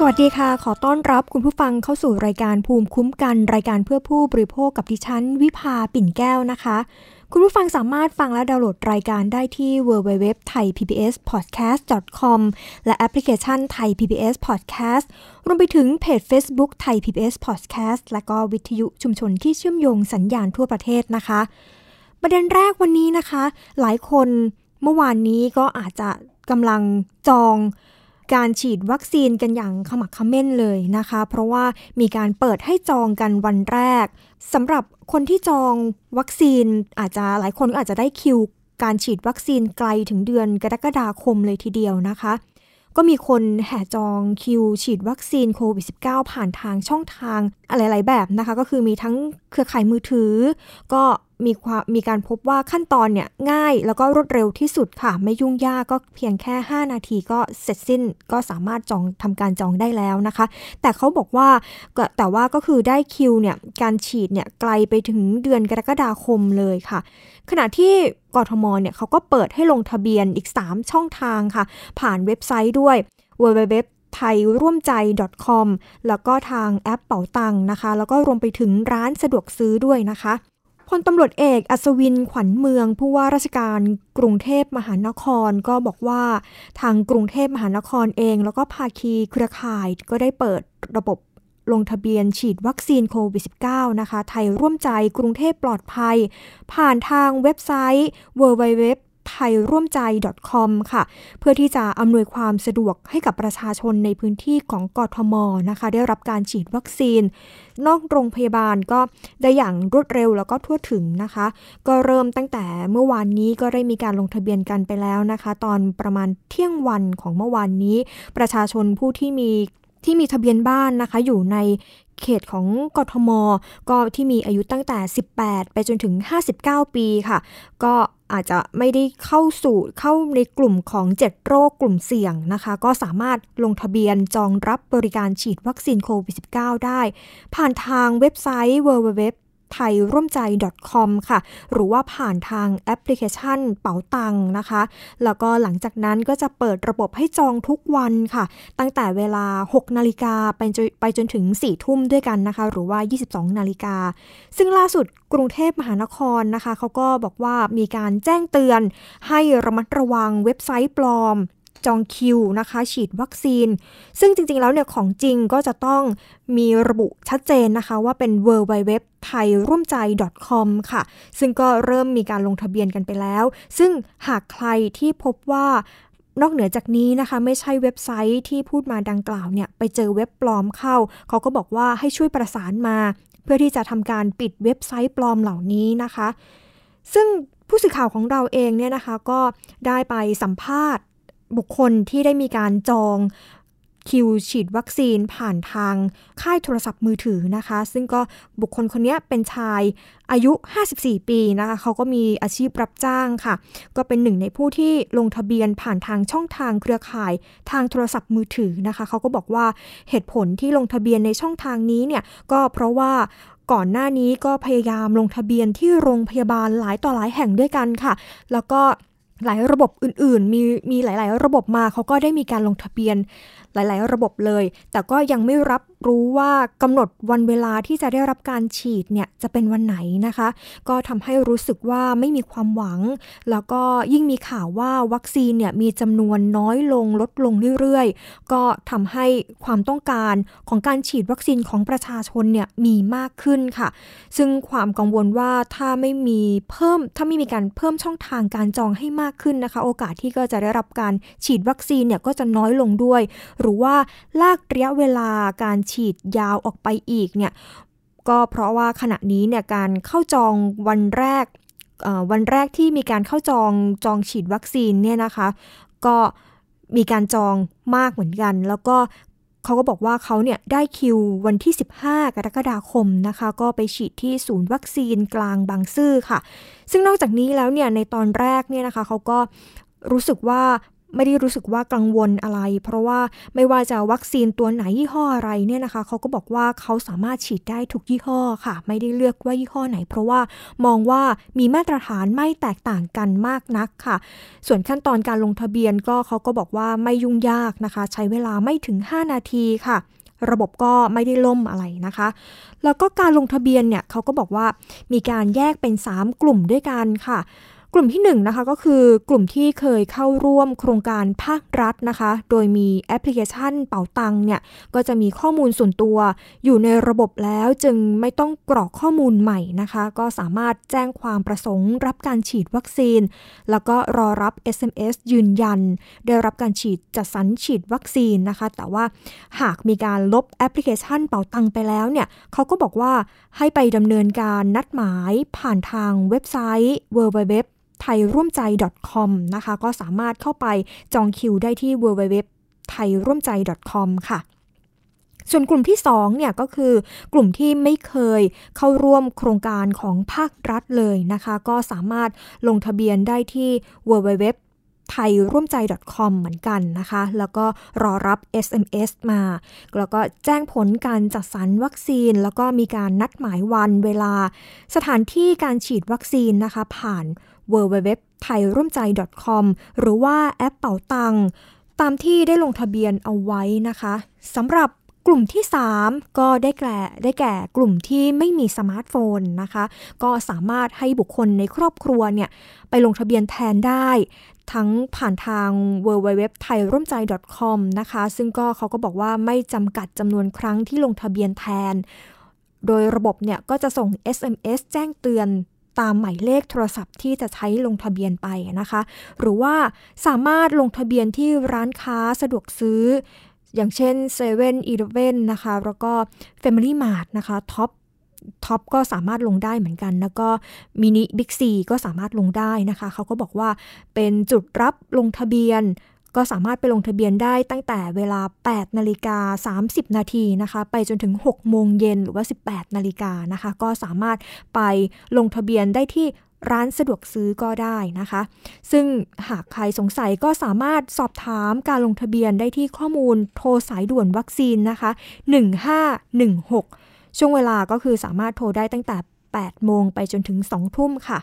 สวัสดีค่ะ ขอต้อนรับคุณผู้ฟังเข้าสู่รายการภูมิคุ้มกัน รายการเพื่อผู้บริโภคกับดิฉัน วิภาปิ่นแก้วนะคะ คุณผู้ฟังสามารถฟังและดาวน์โหลดรายการได้ที่ www.thaipbspodcast.com และแอปพลิเคชัน Thai PBS Podcast รวมไปถึงเพจ Facebook Thai PBS Podcast และก็วิทยุชุมชนที่เชื่อมโยงสัญญาณทั่วประเทศนะคะ ประเด็นแรกวันนี้นะคะ หลายคนเมื่อวานนี้ก็อาจจะกำลังจอง การฉีดวัคซีนกันอย่างขมักขม้นเลยนะคะ เพราะว่ามีการเปิดให้จองกันวันแรกสำหรับคนที่จองวัคซีนอาจจะหลายคนอาจจะได้คิวการฉีดวัคซีนไกลถึงเดือนกรกฎาคมเลยทีเดียวนะคะ ก็มีคนแห่จองคิวฉีดวัคซีนโควิด -19 ผ่านทางช่องทางอะไรหลายแบบนะคะ ก็คือมีทั้งเครือข่ายมือถือ ก็มีความมีการพบว่าขั้นตอนเนี่ยง่ายแล้วก็รวดเร็วที่สุดค่ะ ไม่ยุ่งยากก็เพียงแค่ 5 นาทีก็เสร็จสิ้นก็สามารถจองทำการจองได้แล้วนะคะ แต่เขาบอกว่าแต่ว่าก็คือได้คิวเนี่ยการฉีดเนี่ยไกลไปถึงเดือนกรกฎาคมเลยค่ะ ขณะที่ กทมเนี่ยเขาก็เปิดให้ลงทะเบียนอีก 3 ช่องทางค่ะ ผ่านเว็บไซต์ด้วย www ไทยร่วมใจ .com แล้วก็ทางแอปเป๋าตังนะคะ แล้วก็รวมไปถึงร้านสะดวกซื้อด้วยนะคะพลตำรวจเอกอัศวินขวัญเมือง ผู้ว่าราชการกรุงเทพมหานครก็บอกว่า ทางกรุงเทพมหานครเอง แล้วก็ภาคีเครือข่ายก็ได้เปิดระบบ ลงทะเบียนฉีดวัคซีนโควิด -19 นะคะ ไทยร่วมใจกรุงเทพปลอดภัย ผ่านทางเว็บไซต์ www ไทยร่วมใจ .com ค่ะ เพื่อที่จะอำนวยความสะดวกให้กับประชาชนในพื้นที่ของกทมนะคะ ได้รับการฉีดวัคซีน นอกโรงพยาบาลก็ได้อย่างรวดเร็วแล้วก็ทั่วถึงนะคะ ก็เริ่มตั้งแต่เมื่อวานนี้ก็ได้มีการลงทะเบียนกันไปแล้วนะคะ ตอนประมาณเที่ยงวันของเมื่อวานนี้ ประชาชนผู้ที่มี ที่มีทะเบียนบ้านนะคะ อยู่ในเขตของกทม ก็ที่มีอายุตั้งแต่ 18 ไปจนถึง 59 ปีค่ะ ก็อาจจะไม่ได้เข้าสู่เข้าในกลุ่มของ 7 โรคกลุ่มเสี่ยงนะคะ ก็สามารถลงทะเบียนจองรับบริการฉีดวัคซีนโควิด -19 ได้ ผ่านทางเว็บไซต์ www ไทยร่วมใจ .com ค่ะ หรือว่าผ่านทางแอปพลิเคชันเป๋าตังนะคะ แล้วก็หลังจากนั้นก็จะเปิดระบบให้จองทุกวันค่ะ ตั้งแต่เวลา 6 นาฬิกาไปจนไปจนถึง 4 ทุ่มด้วยกันนะคะ หรือว่า 22 นาฬิกา ซึ่งล่าสุดกรุงเทพมหานครนะคะ เขาก็บอกว่ามีการแจ้งเตือนให้ระมัดระวังเว็บไซต์ปลอม จองคิวนะคะ ฉีดวัคซีน ซึ่งจริงๆแล้วเนี่ยของจริงก็จะต้องมีระบุชัดเจนนะคะ ว่าเป็น w w w ไทยร่วมใจ .com ค่ะ ซึ่งก็เริ่มมีการลงทะเบียนกันไปแล้ว ซึ่งหากใครที่พบว่านอกเหนือจากนี้นะคะ ไม่ใช่เว็บไซต์ที่พูดมาดังกล่าวเนี่ยไปเจอเว็บปลอมเข้า เขาก็บอกว่าให้ช่วยประสานมา เพื่อที่จะทำการปิดเว็บไซต์ปลอมเหล่านี้นะคะ ซึ่งผู้สื่อข่าวของเราเองเนี่ยนะคะก็ได้ไปสัมภาษณ์ บุคคลที่ได้มีการจองคิวฉีดวัคซีนผ่านทางค่ายโทรศัพท์มือถือนะคะ ซึ่งก็บุคคลคนนี้เป็นชายอายุ 54 ปีนะคะ เขาก็มีอาชีพรับจ้างค่ะ ก็เป็นหนึ่งในผู้ที่ลงทะเบียนผ่านทางช่องทางเครือข่ายทางโทรศัพท์มือถือนะคะ เขาก็บอกว่าเหตุผลที่ลงทะเบียนในช่องทางนี้เนี่ยก็เพราะว่าก่อนหน้านี้ก็พยายามลงทะเบียนที่โรงพยาบาลหลายต่อหลายแห่งด้วยกันค่ะ แล้วก็ หลายระบบอื่นๆ มีมีหลาย ๆ ระบบมาเขาก็ได้มีการลงทะเบียนหลาย ๆ ระบบเลย แต่ก็ยังไม่รับรู้ว่ากำหนดวันเวลาที่จะได้รับการฉีดเนี่ยจะเป็นวันไหนนะคะ ก็ทำให้รู้สึกว่าไม่มีความหวัง แล้วก็ยิ่งมีข่าวว่าวัคซีนเนี่ยมีจำนวนน้อยลงลดลงเรื่อยๆ ก็ทำให้ความต้องการของการฉีดวัคซีนของประชาชนเนี่ยมีมากขึ้นค่ะ ซึ่งความกังวลว่าถ้าไม่มีเพิ่มถ้าไม่มีการเพิ่มช่องทางการจองให้มากขึ้นนะคะ โอกาสที่ก็จะได้รับการฉีดวัคซีนเนี่ยก็จะน้อยลงด้วย หรือว่าลากระยะเวลาการฉีดยาวออกไปอีกเนี่ยก็เพราะว่าขณะนี้เนี่ยการเข้าจองวันแรกวันแรกที่มีการเข้าจองจองฉีดวัคซีนเนี่ยนะคะ ก็มีการจองมากเหมือนกัน แล้วก็เขาก็บอกว่าเขาเนี่ยได้คิววันที่ 15 กรกฎาคมนะคะ ก็ไปฉีดที่ศูนย์วัคซีนกลางบางซื่อค่ะ ซึ่งนอกจากนี้แล้วเนี่ยในตอนแรกเนี่ยนะคะเขาก็รู้สึกว่า ไม่ได้รู้สึกว่ากังวลอะไร เพราะว่าไม่ว่าจะวัคซีนตัวไหนยี่ห้ออะไรเนี่ยนะคะเขาก็บอกว่าเขาสามารถฉีดได้ทุกยี่ห้อค่ะ ไม่ได้เลือกว่ายี่ห้อไหน เพราะว่ามองว่ามีมาตรฐานไม่แตกต่างกันมากนักค่ะ ส่วนขั้นตอนการลงทะเบียนก็เขาก็บอกว่าไม่ยุ่งยากนะคะ ใช้เวลาไม่ถึง 5 นาทีค่ะระบบก็ไม่ได้ล่มอะไรนะคะ แล้วก็การลงทะเบียนเนี่ยเขาก็บอกว่ามีการแยกเป็น 3 กลุ่มด้วยกันค่ะ กลุ่มที่1นนะคะก็คือกลุ่มที่เคยเข้าร่วมโครงการภาครัฐนะคะ โดยมีแอปพลิเคชันเป๋าตังเนี่ยก็จะมีข้อมูลส่วนตัว อยู่ในระบบแล้วจึงไม่ต้องกรอกข้อมูลใหม่นะคะ ก็สามารถแจ้งความประสงค์รับการฉีดวัคซีน แล้วก็รอรับ SMS ยืนยัน ได้รับการฉีดจัดสรรฉีดวัคซีนนะคะ แต่ว่าหากมีการลบแอปพลิเคชันเป๋าตังไปแล้วเนี่ยเขาก็บอกว่าให้ไปดำเนินการนัดหมายผ่านทางเว็บไซต์ www ไทยร่วมใจ .com นะคะ ก็สามารถเข้าไปจองคิวได้ที่ www ไทยร่วมใจ .com ค่ะส่วนกลุ่มที่2เนี่ยก็คือกลุ่มที่ไม่เคยเข้าร่วมโครงการของภาครัฐเลยนะคะ ก็สามารถลงทะเบียนได้ที่ www ไทยร่วมใจ .com เหมือนกันนะคะ แล้วก็รอรับ SMS มา แล้วก็แจ้งผลการจัดสรรวัคซีน แล้วก็มีการนัดหมายวันเวลา สถานที่การฉีดวัคซีนนะคะ ผ่าน www ไทยร่วมใจ .com หรือว่าแอปเป๋าตังตามที่ได้ลงทะเบียนเอาไว้นะคะสำหรับกลุ่มที่ 3 ก็ได้แก่ได้แก่กลุ่มที่ไม่มีสมาร์ทโฟนนะคะ ก็สามารถให้บุคคลในครอบครัวเนี่ยไปลงทะเบียนแทนได้ ทั้งผ่านทาง w w w ไทยร่วมใจ .com นะคะ ซึ่งก็เขาก็บอกว่าไม่จำกัดจำนวนครั้งที่ลงทะเบียนแทน โดยระบบเนี่ยก็จะส่ง SMS แจ้งเตือน ตามหมายเลขโทรศัพท์ที่จะใช้ลงทะเบียนไปนะคะ หรือว่าสามารถลงทะเบียนที่ร้านค้าสะดวกซื้อ อย่างเช่น7 e เ e ่ e อนะคะ แล้วก็ Family Mart นะคะท็อปท็อปก็สามารถลงได้เหมือนกัน แล้วก็มินิบิ๊กซีก็สามารถลงได้นะคะ เขาก็บอกว่าเป็นจุดรับลงทะเบียน ก็สามารถไปลงทะเบียนได้ตั้งแต่เวลา 8 นาฬิกา 30 นาทีนะคะ ไปจนถึง 6 โมงเย็นหรือว่า 18 นาฬิกานะคะ ก็สามารถไปลงทะเบียนได้ที่ร้านสะดวกซื้อก็ได้นะคะ ซึ่งหากใครสงสัยก็สามารถสอบถามการลงทะเบียนได้ที่ข้อมูลโทรสายด่วนวัคซีนนะคะ 1516 ช่วงเวลาก็คือสามารถโทรได้ตั้งแต่ 8 โมงไปจนถึง 2 ทุ่มค่ะ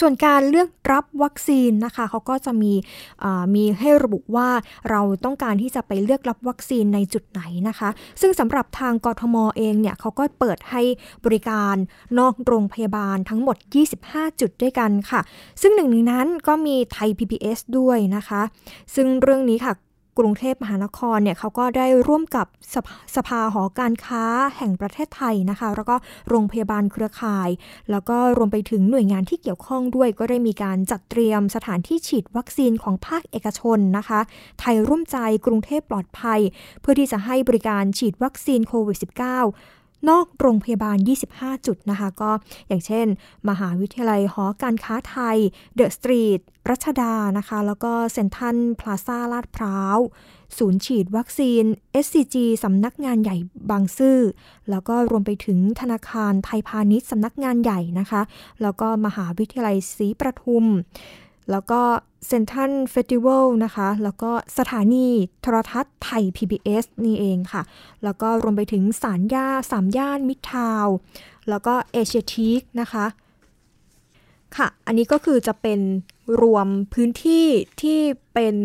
ส่วนการเลือกรับวัคซีนนะคะเขาก็จะมีมีให้ระบุว่าเราต้องการที่จะไปเลือกรับวัคซีนในจุดไหนนะคะ ซึ่งสำหรับทางกทมเองเนี่ยเขาก็เปิดให้บริการนอกโรงพยาบาลทั้งหมด 25 จุดด้วยกันค่ะ ซึ่งหนึ่งในนั้นก็มีไทย PPS ด้วยนะคะ ซึ่งเรื่องนี้ค่ะ กรุงเทพมหานครเนี่ยเขาก็ได้ร่วมกับสสภาหอการค้าแห่งประเทศไทยนะคะ แล้วก็โรงพยาบาลเครือข่าย แล้วก็รวมไปถึงหน่วยงานที่เกี่ยวข้องด้วย ก็ได้มีการจัดเตรียมสถานที่ฉีดวัคซีนของภาคเอกชนนะคะ ไทยร่วมใจกรุงเทพปลอดภัย เพื่อที่จะให้บริการฉีดวัคซีนโควิด -19 นอกโรงพยาบาล 25 จุดนะคะ ก็อย่างเช่น มหาวิทยาลัยหอการค้าไทย เดอะสตรีท รัชดานะคะ แล้วก็เซ็นทรัลพลาซ่าลาดพร้าว ศูนย์ฉีดวัคซีน SCG สำนักงานใหญ่บางซื่อ แล้วก็รวมไปถึงธนาคารไทยพาณิชย์สำนักงานใหญ่นะคะ แล้วก็มหาวิทยาลัยศรีประทุม แล้วก็ เซ็นทรัลเฟสติวัลนะคะ แล้วก็สถานีโทรทัศน์ไทย PBS นี่เองค่ะ แล้วก็รวมไปถึงสามย่าสามย่านมิตรทาวน์ แล้วก็เอเชียทีกนะคะ ค่ะ อันนี้ก็คือจะเป็นรวมพื้นที่ที่เป็น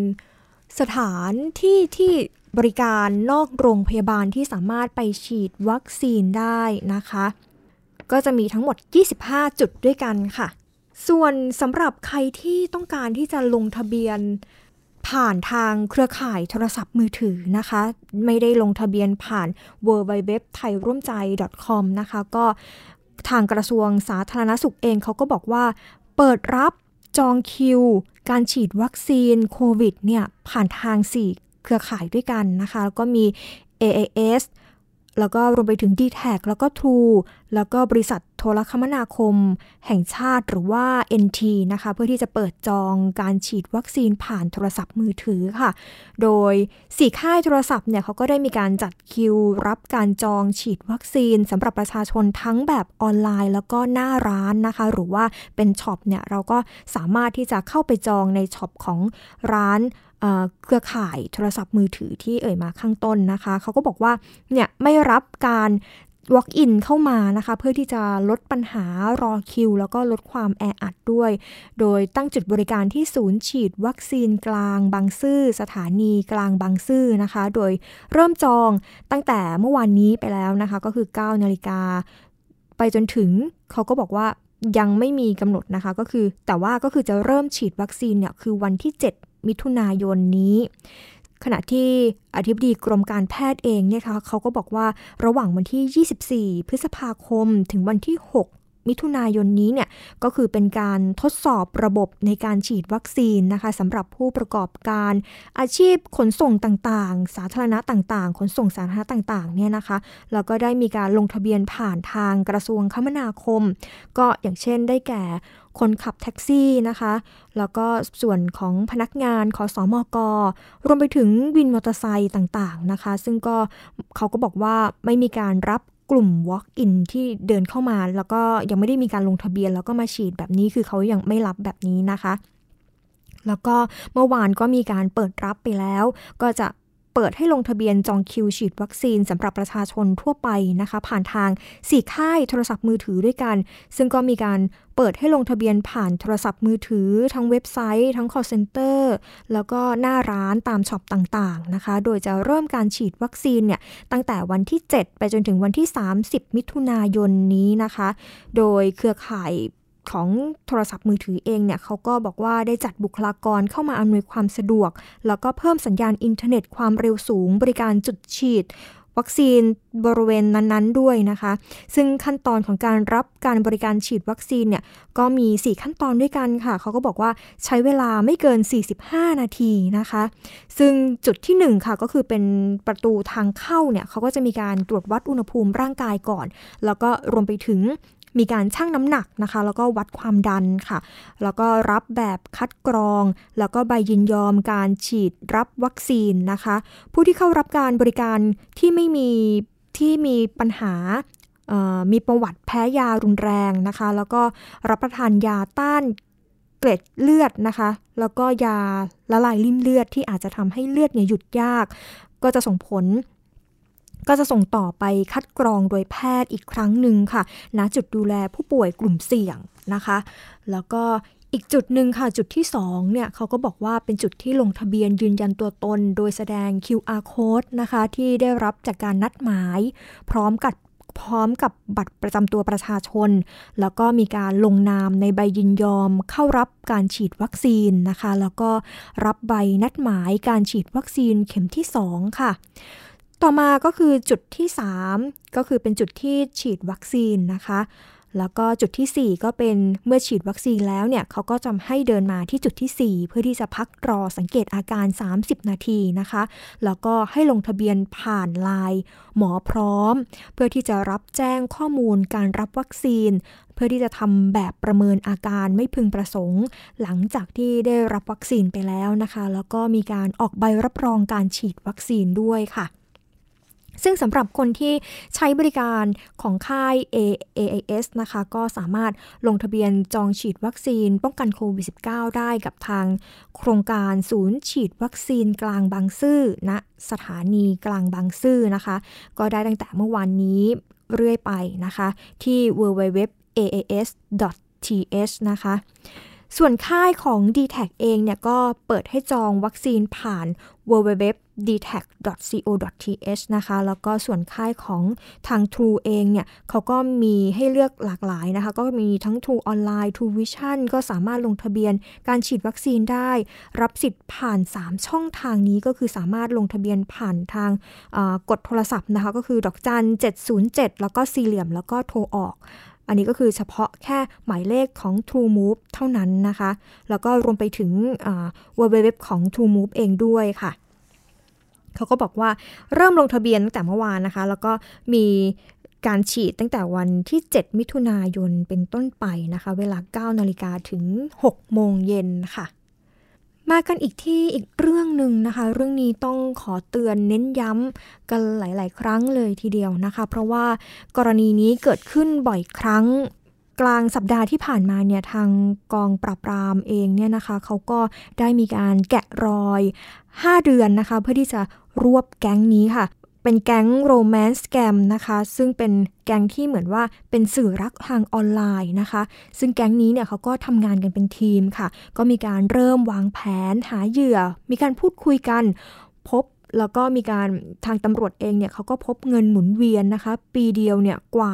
สถานที่ที่บริการนอกโรงพยาบาลที่สามารถไปฉีดวัคซีนได้นะคะ ก็จะมีทั้งหมด 25 จุดด้วยกันค่ะ ส่วนสำหรับใครที่ต้องการที่จะลงทะเบียนผ่านทางเครือข่ายโทรศัพท์มือถือนะคะ ไม่ได้ลงทะเบียนผ่าน w w w t h a i r o m j a i .com นะคะ ก็ทางกระทรวงสาธารณสุขเองเขาก็บอกว่า เปิดรับจองคิว การฉีดวัคซีนโควิดเนี่ยผ่านทาง 4 เครือข่ายด้วยกันนะคะ แล้วก็มี AAS แล้วก็รวมไปถึง d t แทแล้วก็ True แล้วก็บริษัทโทรคมนาคม แห่งชาติหรือว่า NT นะคะ เพื่อที่จะเปิดจองการฉีดวัคซีนผ่านโทรศัพท์มือถือค่ะ โดยสี่ค่ายโทรศัพท์เนี่ยเขาก็ได้มีการจัดคิวรับการจองฉีดวัคซีนสำหรับประชาชนทั้งแบบออนไลน์แล้วก็หน้าร้านนะคะ หรือว่าเป็นช็อปเนี่ยเราก็สามารถที่จะเข้าไปจองในช็อปของร้าน เครือข่ายโทรศัพท์มือถือที่เอ่ยมาข้างต้นนะคะ เขาก็บอกว่าเนี่ยไม่รับการ walk in เข้ามานะคะ เพื่อที่จะลดปัญหารอคิว แล้วก็ลดความแออัดด้วย โดยตั้งจุดบริการที่ศูนย์ฉีดวัคซีนกลางบางซื่อสถานีกลางบางซื่อนะคะ โดยเริ่มจองตั้งแต่เมื่อวานนี้ไปแล้วนะคะ ก็คือ 9 นาฬิกา ไปจนถึงเขาก็บอกว่ายังไม่มีกำหนดนะคะ ก็คือแต่ว่าก็คือจะเริ่มฉีดวัคซีนเนี่ยคือวันที่ 7 มิถุนายนนี้ ขณะที่อธิบดีกรมการแพทย์เองเนี่ยคะเขาก็บอกว่าระหว่างวันที่ 24 พฤษภาคมถึงวันที่ 6 มิถุนายนนี้เนี่ยก็คือเป็นการทดสอบระบบในการฉีดวัคซีนนะคะสำหรับผู้ประกอบการอาชีพขนส่งต่างๆ สาธารณะต่างๆ ขนส่งสาธารณะต่างๆเนี่ยนะคะแล้วก็ได้มีการลงทะเบียนผ่านทางกระทรวงคมนาคม ก็อย่างเช่นได้แก่คนขับแท็กซี่นะคะ แล้วก็ส่วนของพนักงานขอสอมอกรวมไปถึงวินมอเตอร์ไซค์ต่างๆนะคะ ซึ่งก็เขาก็บอกว่าไม่มีการรับ กลุ่ม walk-in ที่เดินเข้ามา แล้วก็ยังไม่ได้มีการลงทะเบียน แล้วก็มาฉีดแบบนี้คือเขายังไม่รับแบบนี้นะคะ แล้วก็เมื่อวานก็มีการเปิดรับไปแล้ว ก็จะ เปิดให้ลงทะเบียนจองคิวฉีดวัคซีนสำหรับประชาชนทั่วไปนะคะ ผ่านทาง4ค่ายโทรศัพท์มือถือด้วยกัน ซึ่งก็มีการเปิดให้ลงทะเบียนผ่านโทรศัพท์มือถือ ทั้งเว็บไซต์ ทั้ง call center แล้วก็หน้าร้านตามช็อปต่างๆนะคะ โดยจะเริ่มการฉีดวัคซีนเนี่ยตั้งแต่วันที่ 7 ไปจนถึงวันที่ 30 มิถุนายนนี้นะคะ โดยเครือข่าย ของโทรศัพท์มือถือเองเนี่ยเขาก็บอกว่าได้จัดบุคลากรเข้ามาอำนวยความสะดวก แล้วก็เพิ่มสัญญาณอินเทอร์เน็ตความเร็วสูง บริการจุดฉีด วัคซีนบริเวณนั้นๆด้วยนะคะ ซึ่งขั้นตอนของการรับการบริการฉีดวัคซีนเนี่ยก็มี 4 ขั้นตอนด้วยกันค่ะ เขาก็บอกว่าใช้เวลาไม่เกิน 45 นาทีนะคะ ซึ่งจุดที่ 1 ค่ะก็คือเป็นประตูทางเข้าเนี่ยเขาก็จะมีการตรวจวัดอุณหภูมิร่างกายก่อน แล้วก็รวมไปถึง มีการชั่งน้ำหนักนะคะ แล้วก็วัดความดันค่ะ แล้วก็รับแบบคัดกรอง แล้วก็ใบยินยอมการฉีดรับวัคซีนนะคะ ผู้ที่เข้ารับการบริการที่ไม่มีที่มีปัญหามีประวัติแพ้ยารุนแรงนะคะ แล้วก็รับประทานยาต้านเกล็ดเลือดนะคะ แล้วก็ยาละลายริ่มเลือดที่อาจจะทำให้เลือดเนี่ยหยุดยาก ก็จะส่งผล ก็จะส่งต่อไปคัดกรองโดยแพทย์อีกครั้งหนึ่งค่ะณจุดดูแลผู้ป่วยกลุ่มเสี่ยงนะคะ แล้วก็อีกจุดหนึ่งค่ะ จุดที่2เนี่ยเขาก็บอกว่าเป็นจุดที่ลงทะเบียนยืนยันตัวตน โดยแสดง QR code นะคะ ที่ได้รับจากการนัดหมาย พร้อมกับพร้อมกับบัตรประจำตัวประชาชน แล้วก็มีการลงนามในใบยินยอมเข้ารับการฉีดวัคซีนนะคะ แล้วก็รับใบนัดหมายการฉีดวัคซีนเข็มที่ 2 ค่ะ ต่อมาก็คือจุดที่ 3 ก็คือเป็นจุดที่ฉีดวัคซีนนะคะ แล้วก็จุดที่ 4 ก็เป็นเมื่อฉีดวัคซีนแล้วเนี่ยเขาก็จะให้เดินมาที่จุดที่ 4 เพื่อที่จะพักรอสังเกตอาการ 30 นาทีนะคะ แล้วก็ให้ลงทะเบียนผ่านไลน์หมอพร้อม เพื่อที่จะรับแจ้งข้อมูลการรับวัคซีน เพื่อที่จะทำแบบประเมินอาการไม่พึงประสงค์ หลังจากที่ได้รับวัคซีนไปแล้วนะคะ แล้วก็มีการออกใบรับรองการฉีดวัคซีนด้วยค่ะ ซึ่งสำหรับคนที่ใช้บริการของค่าย AAS นะคะ ก็สามารถลงทะเบียนจองฉีดวัคซีน ป้องกันโควิด -19 ได้กับทางโครงการศูนย์ฉีดวัคซีนกลางบางซื่อณนะสถานีกลางบางซื่อนะคะ ก็ได้ตั้งแต่เมื่อวานนี้เรื่อยไปนะคะ ที่ www.aas.th นะคะ ส่วนค่ายของ d t แทเองเนี่ยก็เปิดให้จองวัคซีนผ่าน www dtac.co.th นะคะ แล้วก็ส่วนค่ายของทาง True เองเนี่ยเขาก็มีให้เลือกหลากหลายนะคะ ก็มีทั้ง True ออนไลน์ True Vision ก็สามารถลงทะเบียนการฉีดวัคซีนได้ รับสิทธิ์ผ่าน 3 ช่องทางนี้ก็คือสามารถลงทะเบียนผ่านทางกดโทรศัพท์นะคะ ก็คือดอกจัน 707 แล้วก็สี่เหลี่ยมแล้วก็โทรออก อันนี้ก็คือเฉพาะแค่หมายเลขของ True Move เท่านั้นนะคะ แล้วก็รวมไปถึงเว็บของ True Move เองด้วยค่ะเขาก็บอกว่าเริ่มลงทะเบียนตั้งแต่เมื่อวานนะคะ แล้วก็มีการฉีดตั้งแต่วันที่ 7 มิถุนายนเป็นต้นไปนะคะ เวลา 9 นาฬิกาถึง 6 โมงเย็นค่ะ มากันอีกที่อีกเรื่องหนึ่งนะคะ เรื่องนี้ต้องขอเตือนเน้นย้ำกันหลาย ๆ ครั้งเลยทีเดียวนะคะ เพราะว่ากรณีนี้เกิดขึ้นบ่อยครั้งกลางสัปดาห์ที่ผ่านมาเนี่ยทางกองปราบปรามเองเนี่ยนะคะเขาก็ได้มีการแกะรอย 5 เดือนนะคะ เพื่อที่จะรวบแก๊งนี้ค่ะ เป็นแก๊งโรแมนต์แกมนะคะ ซึ่งเป็นแก๊งที่เหมือนว่าเป็นสื่อรักทางออนไลน์นะคะ ซึ่งแก๊งนี้เนี่ยเขาก็ทำงานกันเป็นทีมค่ะ ก็มีการเริ่มวางแผนหาเหยื่อ มีการพูดคุยกัน พบ แล้วก็มีการทางตำรวจเองเนี่ยเขาก็พบเงินหมุนเวียนนะคะ ปีเดียวเนี่ยกว่า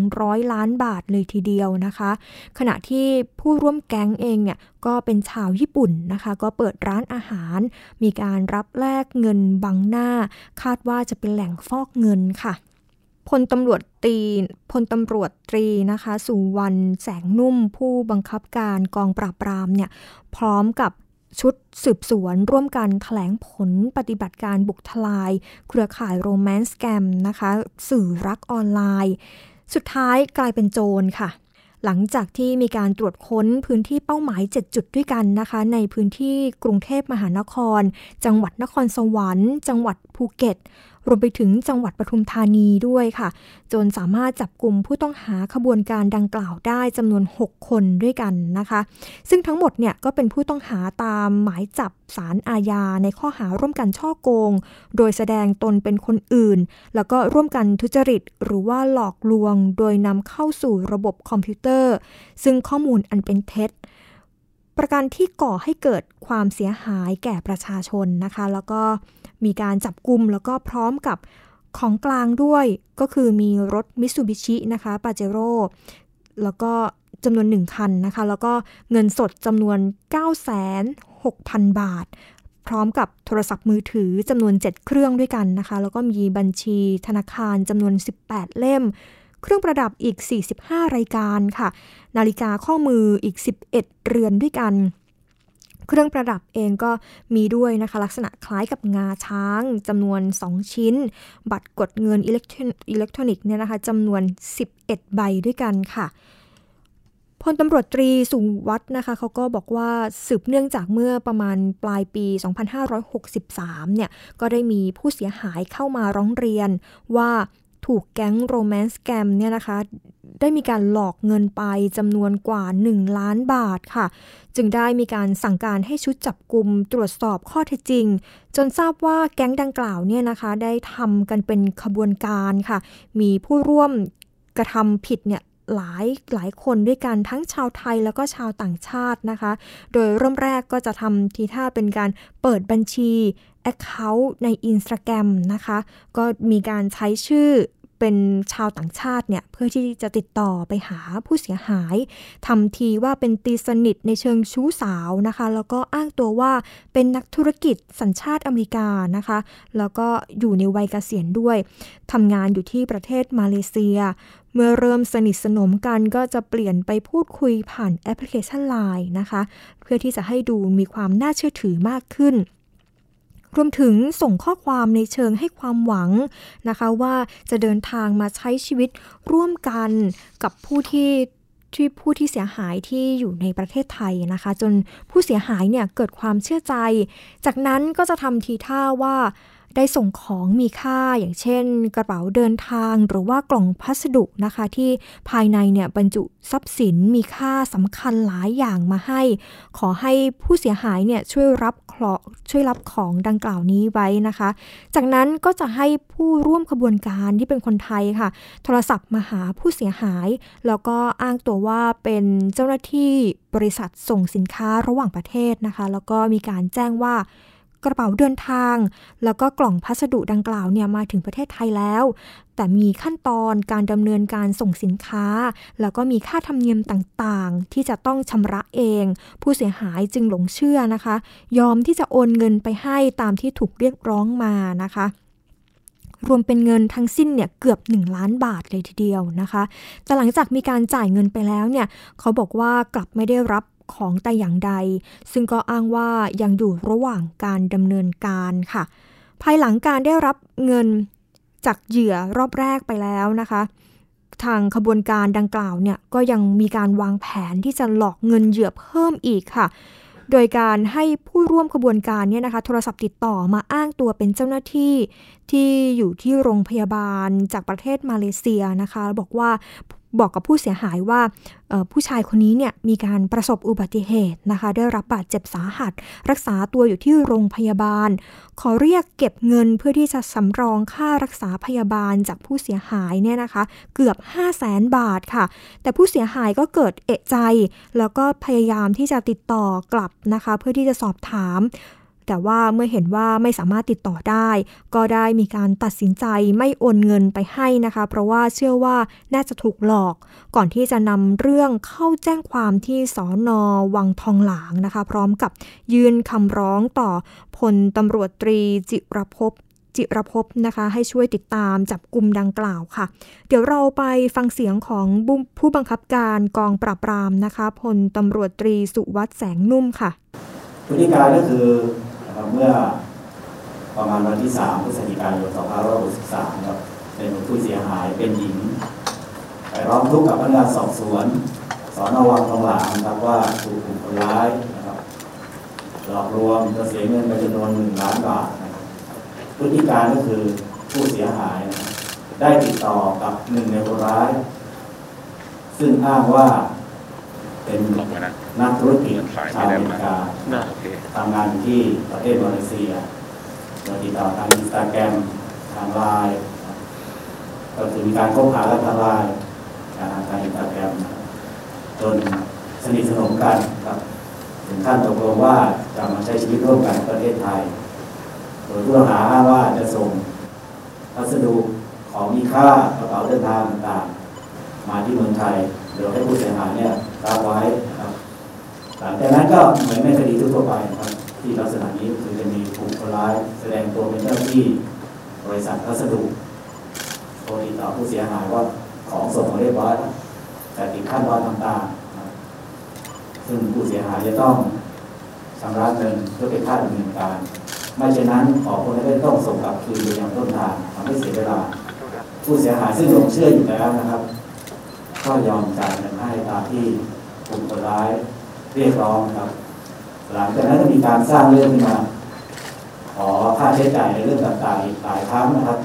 200 ล้านบาทเลยทีเดียวนะคะ ขณะที่ผู้ร่วมแก๊งเองเนี่ยก็เป็นชาวญี่ปุ่นนะคะ ก็เปิดร้านอาหาร มีการรับแลกเงินบังหน้า คาดว่าจะเป็นแหล่งฟอกเงินค่ะพลตำรวจตีพลตำรวจตรีนะคะ สุวรรณแสงนุ่มผู้บังคับการกองปราบปรามเนี่ยพร้อมกับ ชุดสืบสวนร่วมกันถแถลงผลปฏิบัติการบุกทลาย เครือข่ายโรแมนต์แกมนะคะ สื่อรักออนไลน์ สุดท้ายกลายเป็นโจรค่ะ หลังจากที่มีการตรวจค้นพื้นที่เป้าหมาย 7 จุดด้วยกันนะคะ ในพื้นที่กรุงเทพมหานคร จังหวัดนครสวรรค์ จังหวัดภูเก็ตรวมไปถึงจังหวัดปทุมธานีด้วยค่ะ จนสามารถจับกลุ่มผู้ต้องหาขบวนการดังกล่าวได้จำนวน 6 คนด้วยกันนะคะ ซึ่งทั้งหมดเนี่ยก็เป็นผู้ต้องหาตามหมายจับสารอาญาในข้อหาร่วมกันช่อโกง โดยแสดงตนเป็นคนอื่น แล้วก็ร่วมกันทุจริต หรือว่าหลอกลวง โดยนำเข้าสู่ระบบคอมพิวเตอร์ ซึ่งข้อมูลอันเป็นเท็จ ประการที่ก่อให้เกิดความเสียหายแก่ประชาชนนะคะ แล้วก็มีการจับกลุ่มแล้วก็พร้อมกับของกลางด้วยก็คือมีรถมิ t ซูบิชินะคะปาเจโร่แล้วก็จำนวนหนึ่งคันนะคะ แล้วก็เงินสดจำนวน 9,600 บาท พร้อมกับโทรศัพท์มือถือจำนวน 7 เครื่องด้วยกันนะคะ แล้วก็มีบัญชีธนาคารจำนวน 18 เล่ม เครื่องประดับอีก 45 รายการค่ะ นาฬิกาข้อมืออีก 11 เรือนด้วยกัน เครื่องประดับเองก็มีด้วยนะคะ ลักษณะคล้ายกับงาช้างจำนวน 2 ชิ้น บัตรกดเงินอิเล็กทรอนิกส์เนี่ยนะคะจำนวน 11 ใบด้วยกันค่ะพลตำรวจตรีสุวัฒนะคะเขาก็บอกว่าสืบเนื่องจากเมื่อประมาณปลายปี 2563 เนี่ยก็ได้มีผู้เสียหายเข้ามาร้องเรียนว่า ถูกแก๊งโรแมนต์แกมเนี่ยนะคะ ได้มีการหลอกเงินไปจำนวนกว่า 1 ล้านบาทค่ะ จึงได้มีการสั่งการให้ชุดจับกลุ่มตรวจสอบข้อเท็จจริง จนทราบว่าแก๊งดังกล่าวเนี่ยนะคะได้ทำกันเป็นขบวนการค่ะ มีผู้ร่วมกระทำผิดเนี่ยหลายหลายคนด้วยกันทั้งชาวไทยแล้วก็ชาวต่างชาตินะคะ โดยเริ่มแรกก็จะทำทีท่าเป็นการเปิดบัญชี Account ใน Instagram นะคะ ก็มีการใช้ชื่อ เป็นชาวต่างชาติเนี่ยเพื่อที่จะติดต่อไปหาผู้เสียหายทำทีว่าเป็นตีสนิทในเชิงชู้สาวนะคะ แล้วก็อ้างตัวว่าเป็นนักธุรกิจสัญชาติอเมริกานะคะ แล้วก็อยู่ในวัยเกษียณด้วยทำงานอยู่ที่ประเทศมาเลเซีย เมื่อเริ่มสนิทสนมกันก็จะเปลี่ยนไปพูดคุยผ่านแอปพลิเคชัน Line นะคะ เพื่อที่จะให้ดูมีความน่าเชื่อถือมากขึ้น รวมถึงส่งข้อความในเชิงให้ความหวังนะคะว่าจะเดินทางมาใช้ชีวิตร่วมกันกับผู้ที่ที่ผู้ที่เสียหายที่อยู่ในประเทศไทยนะคะ จนผู้เสียหายเนี่ยเกิดความเชื่อใจ จากนั้นก็จะทำทีท่าว่า ได้ส่งของมีค่าอย่างเช่น กระเป๋าเดินทางหรือว่ากล่องพัสดุนะคะ ที่ภายในเนี่ยบรรจุทรัพย์สินมีค่าสำคัญหลายอย่างมาให้ ขอให้ผู้เสียหายเนี่ยช่วยรับช่วยรับของดังกล่าวนี้ไว้นะคะ จากนั้นก็จะให้ผู้ร่วมขบวนการที่เป็นคนไทยค่ะ โทรศัพท์มาหาผู้เสียหาย แล้วก็อ้างตัวว่าเป็นเจ้าหน้าที่บริษัทส่งสินค้าระหว่างประเทศนะคะ แล้วก็มีการแจ้งว่า กระเป๋าเดินทาง แล้วก็กล่องพัสดุดังกล่าวเนี่ยมาถึงประเทศไทยแล้ว แต่มีขั้นตอนการดำเนินการส่งสินค้า แล้วก็มีค่าธรรมเนียมต่างๆ ที่จะต้องชำระเอง ผู้เสียหายจึงหลงเชื่อนะคะ ยอมที่จะโอนเงินไปให้ตามที่ถูกเรียกร้องมานะคะรวมเป็นเงินทั้งสิ้นเนี่ยเกือบ 1 ล้านบาทเลยทีเดียวนะคะ แต่หลังจากมีการจ่ายเงินไปแล้วเนี่ยเขาบอกว่ากลับไม่ได้รับ ของแต่อย่างใด ซึ่งก็อ้างว่ายังอยู่ระหว่างการดำเนินการค่ะ ภายหลังการได้รับเงินจากเหยื่อรอบแรกไปแล้วนะคะ ทางขบวนการดังกล่าวเนี่ยก็ยังมีการวางแผนที่จะหลอกเงินเหยื่อเพิ่มอีกค่ะ โดยการให้ผู้ร่วมขบวนการเนี่ยนะคะ โทรศัพท์ติดต่อมาอ้างตัวเป็นเจ้าหน้าที่ที่อยู่ที่โรงพยาบาลจากประเทศมาเลเซียนะคะ บอกว่า บอกกับผู้เสียหายว่าผู้ชายคนนี้เนี่ยมีการประสบอุบัติเหตุนะคะ ได้รับบาดเจ็บสาหัส รักษาตัวอยู่ที่โรงพยาบาล ขอเรียกเก็บเงินเพื่อที่จะสำรองค่ารักษาพยาบาลจากผู้เสียหายเนี่ยนะคะ เกือบ 5 0 0แสนบาทค่ะ แต่ผู้เสียหายก็เกิดเอะใจ แล้วก็พยายามที่จะติดต่อกลับนะคะ เพื่อที่จะสอบถาม แต่ว่าเมื่อเห็นว่าไม่สามารถติดต่อได้ ก็ได้มีการตัดสินใจไม่โอนเงินไปให้นะคะ เพราะว่าเชื่อว่าน่าจะถูกหลอก ก่อนที่จะนำเรื่องเข้าแจ้งความที่สอนอวังทองหลางนะคะ พร้อมกับยื่นคำร้องต่อพลตำรวจตรีจิรภพจิรภพนะคะ ให้ช่วยติดตามจับกลุ่มดังกล่าวค่ะ เดี๋ยวเราไปฟังเสียงของผู้บังคับการกองปราบปรามนะคะพลตำรวจตรีสุวัสด์แสงนุ่มค่ะพฤติการก็คือ เมื่อประมาณวันที่ 3 พฤศจิกายน 2563ครับเป็นผู้เสียหายเป็นหญิง ไปร้องทุกข์กับพนักงานสอบสวนสอนอวังทองหลางครับว่าถูกกลุ่มคนร้ายนะครับหลอกลวงจะเสียเงินไปจำนวนหนึ่งล้านบาทนะครับพฤติการก็คือผู้เสียหาย ได้ติดต่อกับหนึ่งในคนร้าย ซึ่งอ้างว่าเป็น นักธุรกิจชาวอเมริกาทำงานอยู่ที่ประเทศมาเลเซียโดยติดต่อทางอินสตาแกรมทางไลน์ก็คือมีการคบหาและทางไลน์ทางอินสตาแกรมจนสนิทสนมกันครับถึงขั้นตกลงว่าจะมาใช้ชีวิตร่วมกันในประเทศไทย โดยผู้ต้องหาอ้างว่าจะส่งพัสดุของมีค่ากระเป๋าเดินทางต่างๆ มาที่เมืองไทยโดยให้ผู้เสียหายเนี่ยรับไว้ ครับหลังจากนั้นก็เหมือนในคดีทั่วไปครับที่ลักษณะนี้คือจะมีผู้คนร้ายแสดงตัวเป็นเจ้าที่บริษัทพัสดุโทรติดต่อผู้เสียหายว่าของส่งมาเรียบร้อยแต่ติดขั้นตอนต่างๆซึ่งผู้เสียหายจะต้องชำระเงินเพื่อเป็นค่าดำเนินการ ไม่เช่นนั้นขอคนนั้นต้องส่งกลับคืนไปยังต้นทางทำให้เสียเวลา ผู้เสียหายซึ่งหลงเชื่ออยู่แล้วนะครับ ก็ยอมจ่ายเงินให้ตามที่กลุ่มคนร้าย เรียกร้องครับ หลังจากนั้นก็มีการสร้างเรื่องขึ้นมา ขอค่าใช้จ่ายในเรื่องต่างๆอีกหลายครั้งนะครับ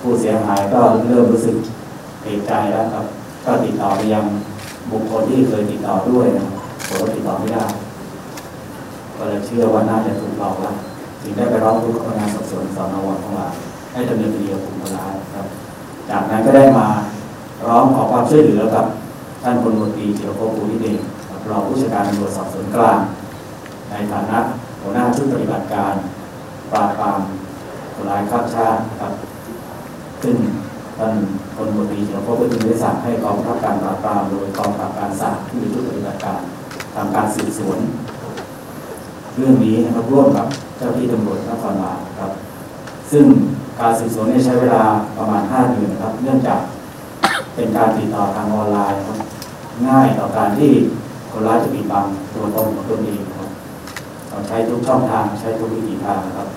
ผู้เสียหายก็เริ่มรู้สึกเอกใจแล้วครับ ก็ติดต่อไปยังบุคคลที่เคยติดต่อด้วยนะครับผมก็ติดต่อไม่ได้ก็เลยเชื่อว่าน่าจะถูกหลอกแล้วจึงได้ไปร้องทุกข์กับพนักงานสอบสวนสอนอวังของเราให้ดำเนินคดีกับกลุ่มคนร้ายครับ จากนั้นก็ได้มาร้องขอความช่วยเหลือกับท่านพลตรีเจียวโคภูนิเดช รองผู้จัดการตำรวจสอบสวนกลาง ในฐานะหัวหน้าชุดปฏิบัติการปราบปรามคนร้ายข้ามชาติครับซึ่งท่านพลตรีเจียวโคก็จึงได้สั่งให้กองทัพการปราบปรามโดยกองปราบการศาสตร์ที่มีชุดปฏิบัติการทำการสืบสวน เรื่องนี้นะครับร่วมกับเจ้าที่ตำรวจนครบาลครับ ซึ่งการสืบสวนใช้เวลาประมาณ 5 เดือนครับ เนื่องจากเป็นการติดต่อทางออนไลน์ครับง่ายต่อการที่ คนร้ายจะปิดบังตัวตนของตัวเองครับเราใช้ทุกช่องทางใช้ทุกวิธีทางครับ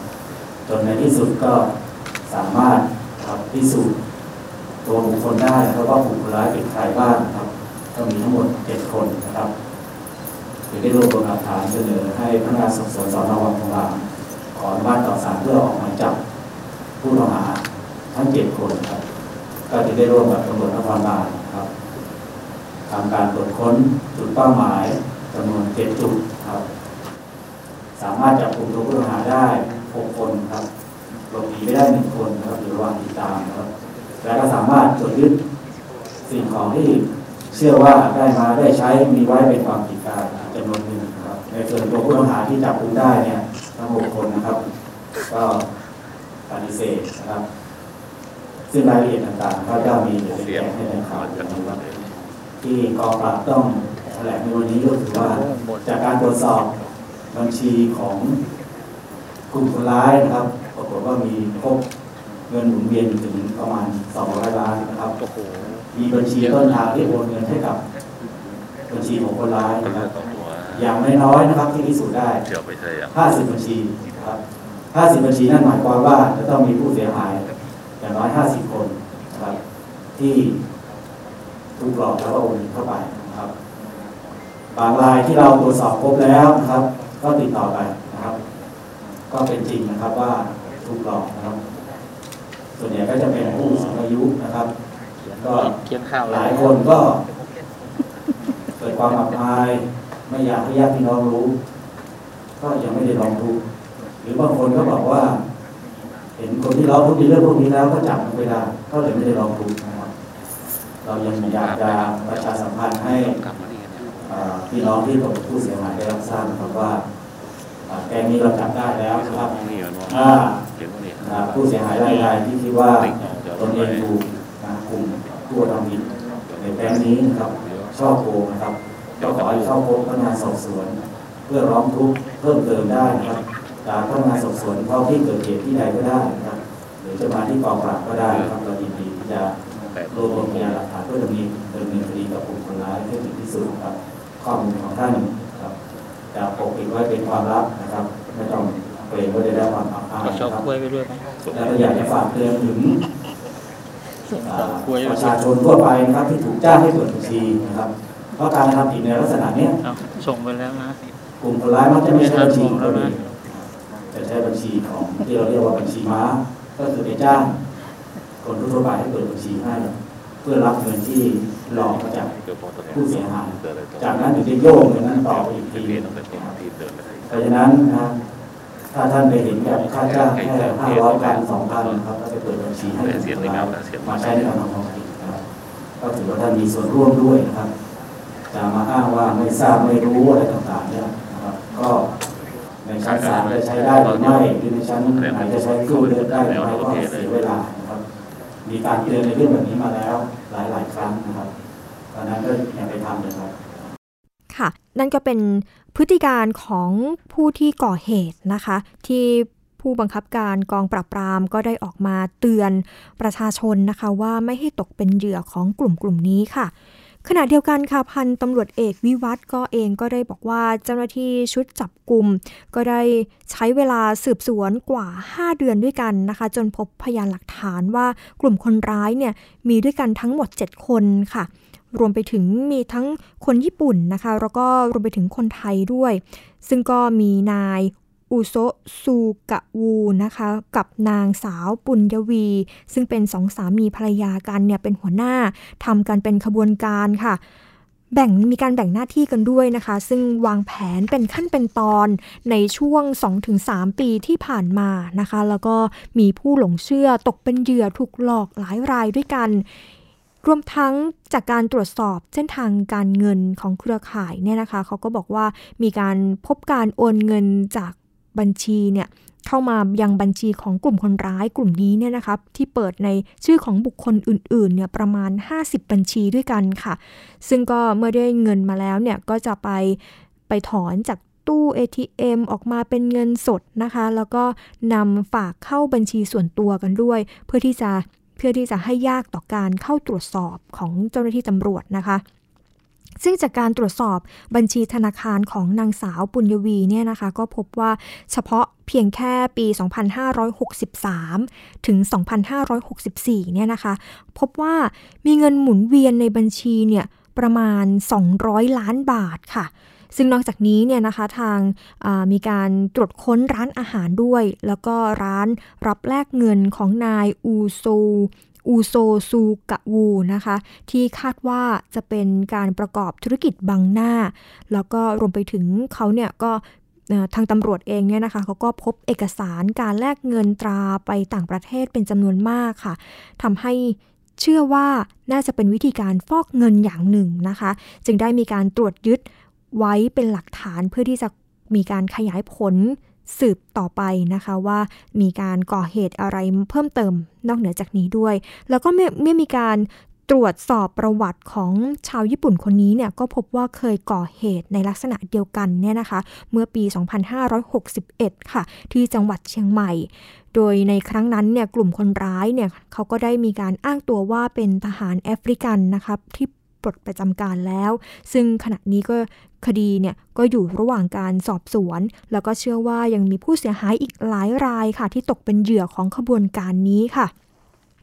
จนในที่สุดก็สามารถครับพิสูจน์ตัวบุคคลได้แล้วก็บุคคลร้ายเป็นใครบ้างครับ ก็มีทั้งหมดเจ็ดคนนะครับถึงได้รวบรวมหลักฐานเสนอให้พนักงานสอบสวนสอนอวังทองหลางขออนุมัติต่อศาลเพื่อออกหมายจับผู้ต้องหาทั้งเจ็ดคนครับ ก็จะได้ร่วมกับตำรวจนครบาลครับ ทำการตรวจค้นจุดเป้าหมายจำนวนเจ็ดจุดครับ สามารถจับกลุ่มตัวผู้ต้องหาได้หกคนครับหลบหนีไม่ได้หนึ่งคนนะครับอยู่ระหว่างติดตามครับ และก็สามารถตรวจยึดสิ่งของที่เชื่อว่าได้มาได้ใช้มีไว้เป็นความผิดการจำนวนหนึ่งครับ ในส่วนตัวผู้ต้องหาที่จับกุมได้เนี่ยทั้งหกคนนะครับ ก็ปฏิเสธนะครับ ซึ่งรายละเอียดต่างๆก็จะมีเดี๋ยวจะแจ้งให้ในข่าวนะครับ ที่กองปราบต้องแถลงในวันนี้ก็คือว่าจากการตรวจสอบบัญชีของกลุ่มคนร้ายนะครับปรากฏว่ามีพบเงินหมุนเวียนถึงประมาณ 200 ล้านนะครับมีบัญชีต้นทางที่โอนเงินให้กับบัญชีของคนร้ายนะครับอย่างน้อยๆนะครับที่พิสูจน์ได้ 50 บัญชีนะครับ 50 บัญชีนั่นหมายความว่าจะต้องมีผู้เสียหายอย่างน้อย 50 คนนะครับที่ ถูกหลอกแล้วก็โอนเข้าไปนะครับ บางรายที่เราตรวจสอบพบแล้วนะครับ ก็ติดต่อไปนะครับ ก็เป็นจริงนะครับว่าถูกหลอกนะครับ ส่วนใหญ่ก็จะเป็นผู้สูงอายุนะครับก็เียข้าวหลายคนก็เกิดความอับอายไม่อยากให้ญาติพี่น้องรู้ ก็ยังไม่ได้ลองทุกข์หรือบางคนก็บอกว่า เห็นคนที่ร้องทุกข์ในเรื่องพวกนี้แล้วก็จับมันไม่ได้ก็เลยไม่ได้ลองทุกข์นะครับ เรายังอยากจะประชาสัมพันธ์ให้พี่น้องที่ตกเป็นผู้เสียหายได้รับทราบนะครับว่าแกงนี้เราจับได้แล้วนะครับนี่มันว่าผู้เสียหายรายใดที่คิดว่าตนเองถูกกลุ่มผู้กระทำผิดในแปลงนี้นะครับช่อโกงนะครับก็ขอให้เข้าพบพนักงานสอบสวน เพื่อร้องทุกข์เพิ่มเติมได้นะครับจากพนักงานสอบสวนเท้องที่เกิดเหตุที่ใดก็ได้นะครับหรือจะมาที่กองปราบก็ได้นะครับเรายินดีที่จะรวบรวมพยานหลัก พื่อดำเนินดำเนินคดีกับกลุ่มคนร้ายให้ถึงที่สุดครับข้อมูลของท่านครับจะปกปิดไว้เป็นความลับนะครับไม่ต้องเกรงว่าจะได้ความอับอายก็ชอบนะครับกล้วยไปด้วยไหมแล้วก็อยากจะฝากเตือนถึงอ่าคุยประชาชนทั่วไปนะครับที่ถูกจ้างให้เปิดบัญชีนะครับ เพราะการกระทำผิดในลักษณะเนี้ยเอาส่งไปแล้วนะ กลุ่มคนร้ายมักจะไม่ใช้บัญชีของเราเองจะใช้บัญชีของที่เราเรียกว่าบัญชีม้า ก็คือไปจ้างคนทั่วไปให้เปิดบัญชีให้ เพื่อรับเงินที่หลอกมาจากผู้เสียหายจากนั้นถึงจะโยกเงินนั้นต่อไปอีกทีเพราะฉะนั้นนะครับถ้าท่านไปเห็นแบบค่าจ้างแค่ห้าร้อยพันสองพันนะครับก็ไปเปิดบัญชีให้เสียงในงายงมาใช้ในการทำความผิดนะครับก็ถือว่าท่านมีส่วนร่วมด้วยนะครับจะมาอ้างว่าไม่ทราบไม่รู้อะไรต่างๆเนี่ยนะครับก็ในชั้นศาลจะใช้ได้หรือไม่หรือในชั้นไหนจะใช้สู้เลือกได้หรือไม่ก็เสียเวลานะ มีการเตือนในเรื่องแบบนี้มาแล้วหลาย ๆ ครั้งนะครับตอนนั้นก็อย่าไปทำเลยครับ ค่ะ นั่นก็เป็นพฤติการของผู้ที่ก่อเหตุนะคะ ที่ผู้บังคับการกองปราบปรามก็ได้ออกมาเตือนประชาชนนะคะ ว่าไม่ให้ตกเป็นเหยื่อของกลุ่มกลุ่มนี้ค่ะ ขณะเดียวกันค่ะพันตำรวจเอกวิวัฒก็เองก็ได้บอกว่าเจ้าหน้าที่ชุดจับกลุ่ม ก็ได้ใช้เวลาสืบสวนกว่า 5 เดือนด้วยกันนะคะ จนพบพยานหลักฐานว่ากลุ่มคนร้ายเนี่ยมีด้วยกันทั้งหมด 7 คนค่ะ รวมไปถึงมีทั้งคนญี่ปุ่นนะคะ แล้วก็รวมไปถึงคนไทยด้วย ซึ่งก็มีนาย อุโซซูกะวูนะคะ กับนางสาวปุญญวี ซึ่งเป็นสองสามีภรรยากันเนี่ยเป็นหัวหน้าทำกันเป็นขบวนการค่ะแบ่งมีการแบ่งหน้าที่กันด้วยนะคะ ซึ่งวางแผนเป็นขั้นเป็นตอนในช่วง 2-3 ปีที่ผ่านมานะคะ แล้วก็มีผู้หลงเชื่อตกเป็นเหยื่อถูกหลอกหลายรายด้วยกัน รวมทั้งจากการตรวจสอบเส้นทางการเงินของเครือข่ายเนี่ยนะคะเขาก็บอกว่ามีการพบการโอนเงินจาก บัญชีเนี่ยเข้ามายังบัญชีของกลุ่มคนร้ายกลุ่มนี้เนี่ยนะครับที่เปิดในชื่อของบุคคลอื่นๆเนี่ยประมาณ 50 บัญชีด้วยกันค่ะ ซึ่งก็เมื่อได้เงินมาแล้วเนี่ยก็จะไปไปถอนจากตู้ ATM ออกมาเป็นเงินสดนะคะ แล้วก็นำฝากเข้าบัญชีส่วนตัวกันด้วย เพื่อที่จะเพื่อที่จะให้ยากต่อการเข้าตรวจสอบของเจ้าหน้าที่ตำรวจนะคะ ซึ่งจากการตรวจสอบบัญชีธนาคารของนางสาวปุญญวีเนี่ยนะคะ ก็พบว่าเฉพาะเพียงแค่ปี 2563 ถึง 2564 เนี่ยนะคะ พบว่ามีเงินหมุนเวียนในบัญชีเนี่ยประมาณ 200 ล้านบาทค่ะ ซึ่งนอกจากนี้เนี่ยนะคะทางามีการตรวจค้นร้านอาหารด้วย แล้วก็ร้านรับแลกเงินของนายอูโซ อูโซซูกะวูนะคะ ที่คาดว่าจะเป็นการประกอบธุรกิจบังหน้า แล้วก็รวมไปถึงเขาเนี่ยก็ทางตำรวจเองเนี่ยนะคะเขาก็พบเอกสารการแลกเงินตราไปต่างประเทศเป็นจำนวนมากค่ะทำให้เชื่อว่าน่าจะเป็นวิธีการฟอกเงินอย่างหนึ่งนะคะ จึงได้มีการตรวจยึดไว้เป็นหลักฐานเพื่อที่จะมีการขยายผล สืบต่อไปนะคะว่ามีการก่อเหตุอะไรเพิ่มเติมนอกเหนือจากนี้ด้วย แล้วก็เมื่อเมื่อมีการตรวจสอบประวัติของชาวญี่ปุ่นคนนี้เนี่ยก็พบว่าเคยก่อเหตุในลักษณะเดียวกันเนี่ยนะคะ เมื่อปี 2561 ค่ะ ที่จังหวัดเชียงใหม่ โดยในครั้งนั้นเนี่ยกลุ่มคนร้ายเนี่ยเขาก็ได้มีการอ้างตัวว่าเป็นทหารแอฟริกันนะครับที่ ปลดประจำการแล้ว ซึ่งขณะนี้ก็คดีเนี่ยก็อยู่ระหว่างการสอบสวน แล้วก็เชื่อว่ายังมีผู้เสียหายอีกหลายรายค่ะ ที่ตกเป็นเหยื่อของขบวนการนี้ค่ะ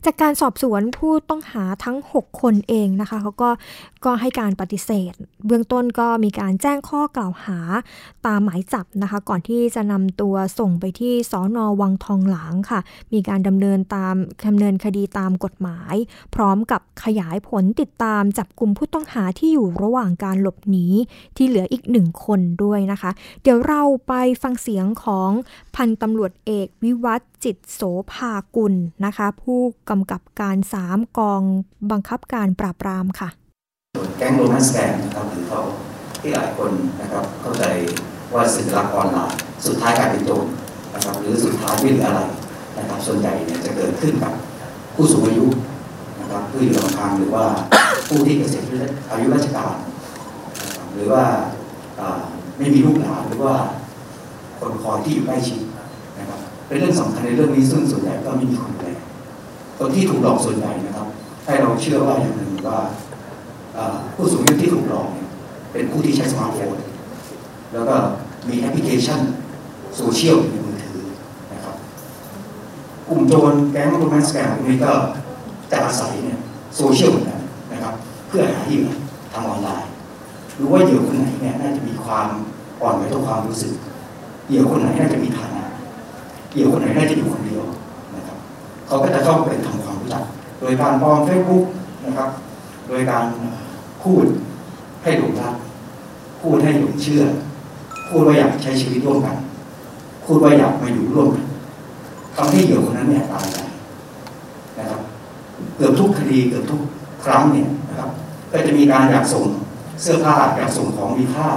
จากการสอบสวนผู้ต้องหาทั้ง 6 คนเองนะคะเขาก็ก็ให้การปฏิเสธ เบื้องต้นก็มีการแจ้งข้อกล่าวหาตามหมายจับนะคะ ก่อนที่จะนำตัวส่งไปที่สอนอวังทองหลางค่ะ มีการดำเนินตามดำเนินคดีตามกฎหมาย พร้อมกับขยายผลติดตามจับกลุ่มผู้ต้องหาที่อยู่ระหว่างการหลบหนีที่เหลืออีกหนึ่งคนด้วยนะคะ เดี๋ยวเราไปฟังเสียงของพันตำรวจเอกวิวัฒน์ จิตโสภากุลนะคะ ผู้กำกับการ 3 กองบังคับการปราบปรามค่ะ แก๊งโรแมนส์แกงนะครับหรือเขาที่หลายคนนะครับเข้าใจว่าสื่อลักออนไลน์สุดท้ายกลายเป็นโจรนะครับหรือสุดท้ายไม่เหลืออะไรนะครับส่วนใหญ่เนี่ยจะเกิดขึ้นกับผู้สูงอายุนะครับผู้อยู่ลำพังหรือว่าผู้ที่เกษียณอายุราชการ หรือว่าไม่มีลูกหลานหรือว่าคนคอยที่อยู่ใกล้ชิด เป็นเรื่องสำคัญในเรื่องนี้ซึ่งส่วนใหญ่ก็ไม่มีคนดูแลคนที่ถูกหลอกส่วนใหญ่นะครับ ให้เราเชื่อว่าอย่างหนึ่งว่าผู้สูงอายุที่ถูกหลอกเป็นผู้ที่ใช้สมาร์ทโฟนแล้วก็มีแอปพลิเคชันโซเชียลในมือถือนะครับกลุ่มโจรแก๊ง romance scam พวกนี้ก็จะอาศัยเนี่ยโซเชียลกันนะครับ เพื่อหาเหยื่อทางออนไลน์รู้ว่าเหยื่อคนไหนเนี่ยน่าจะมีความอ่อนไหวต่อความรู้สึกเหยื่อคนไหนน่าจะมีฐานะ เหยื่อคนไหนน่าจะอยู่คนเดียวนะครับเขาก็จะเข้าไปทำความรู้จัก โดยการปลอมเฟซบุ๊กนะครับ โดยการพูดให้หลงรักพูดให้หลงเชื่อ พูดว่าอยากใช้ชีวิตร่วมกัน พูดว่าอยากมาอยู่ร่วมกันทำให้เหยื่อคนนั้นเนี่ยตายใจนะครับเกือบทุกคดีเกือบทุกครั้งเนี่ยนะครับก็จะมีการอยากส่งเสื้อผ้าอยากส่งของมีค่า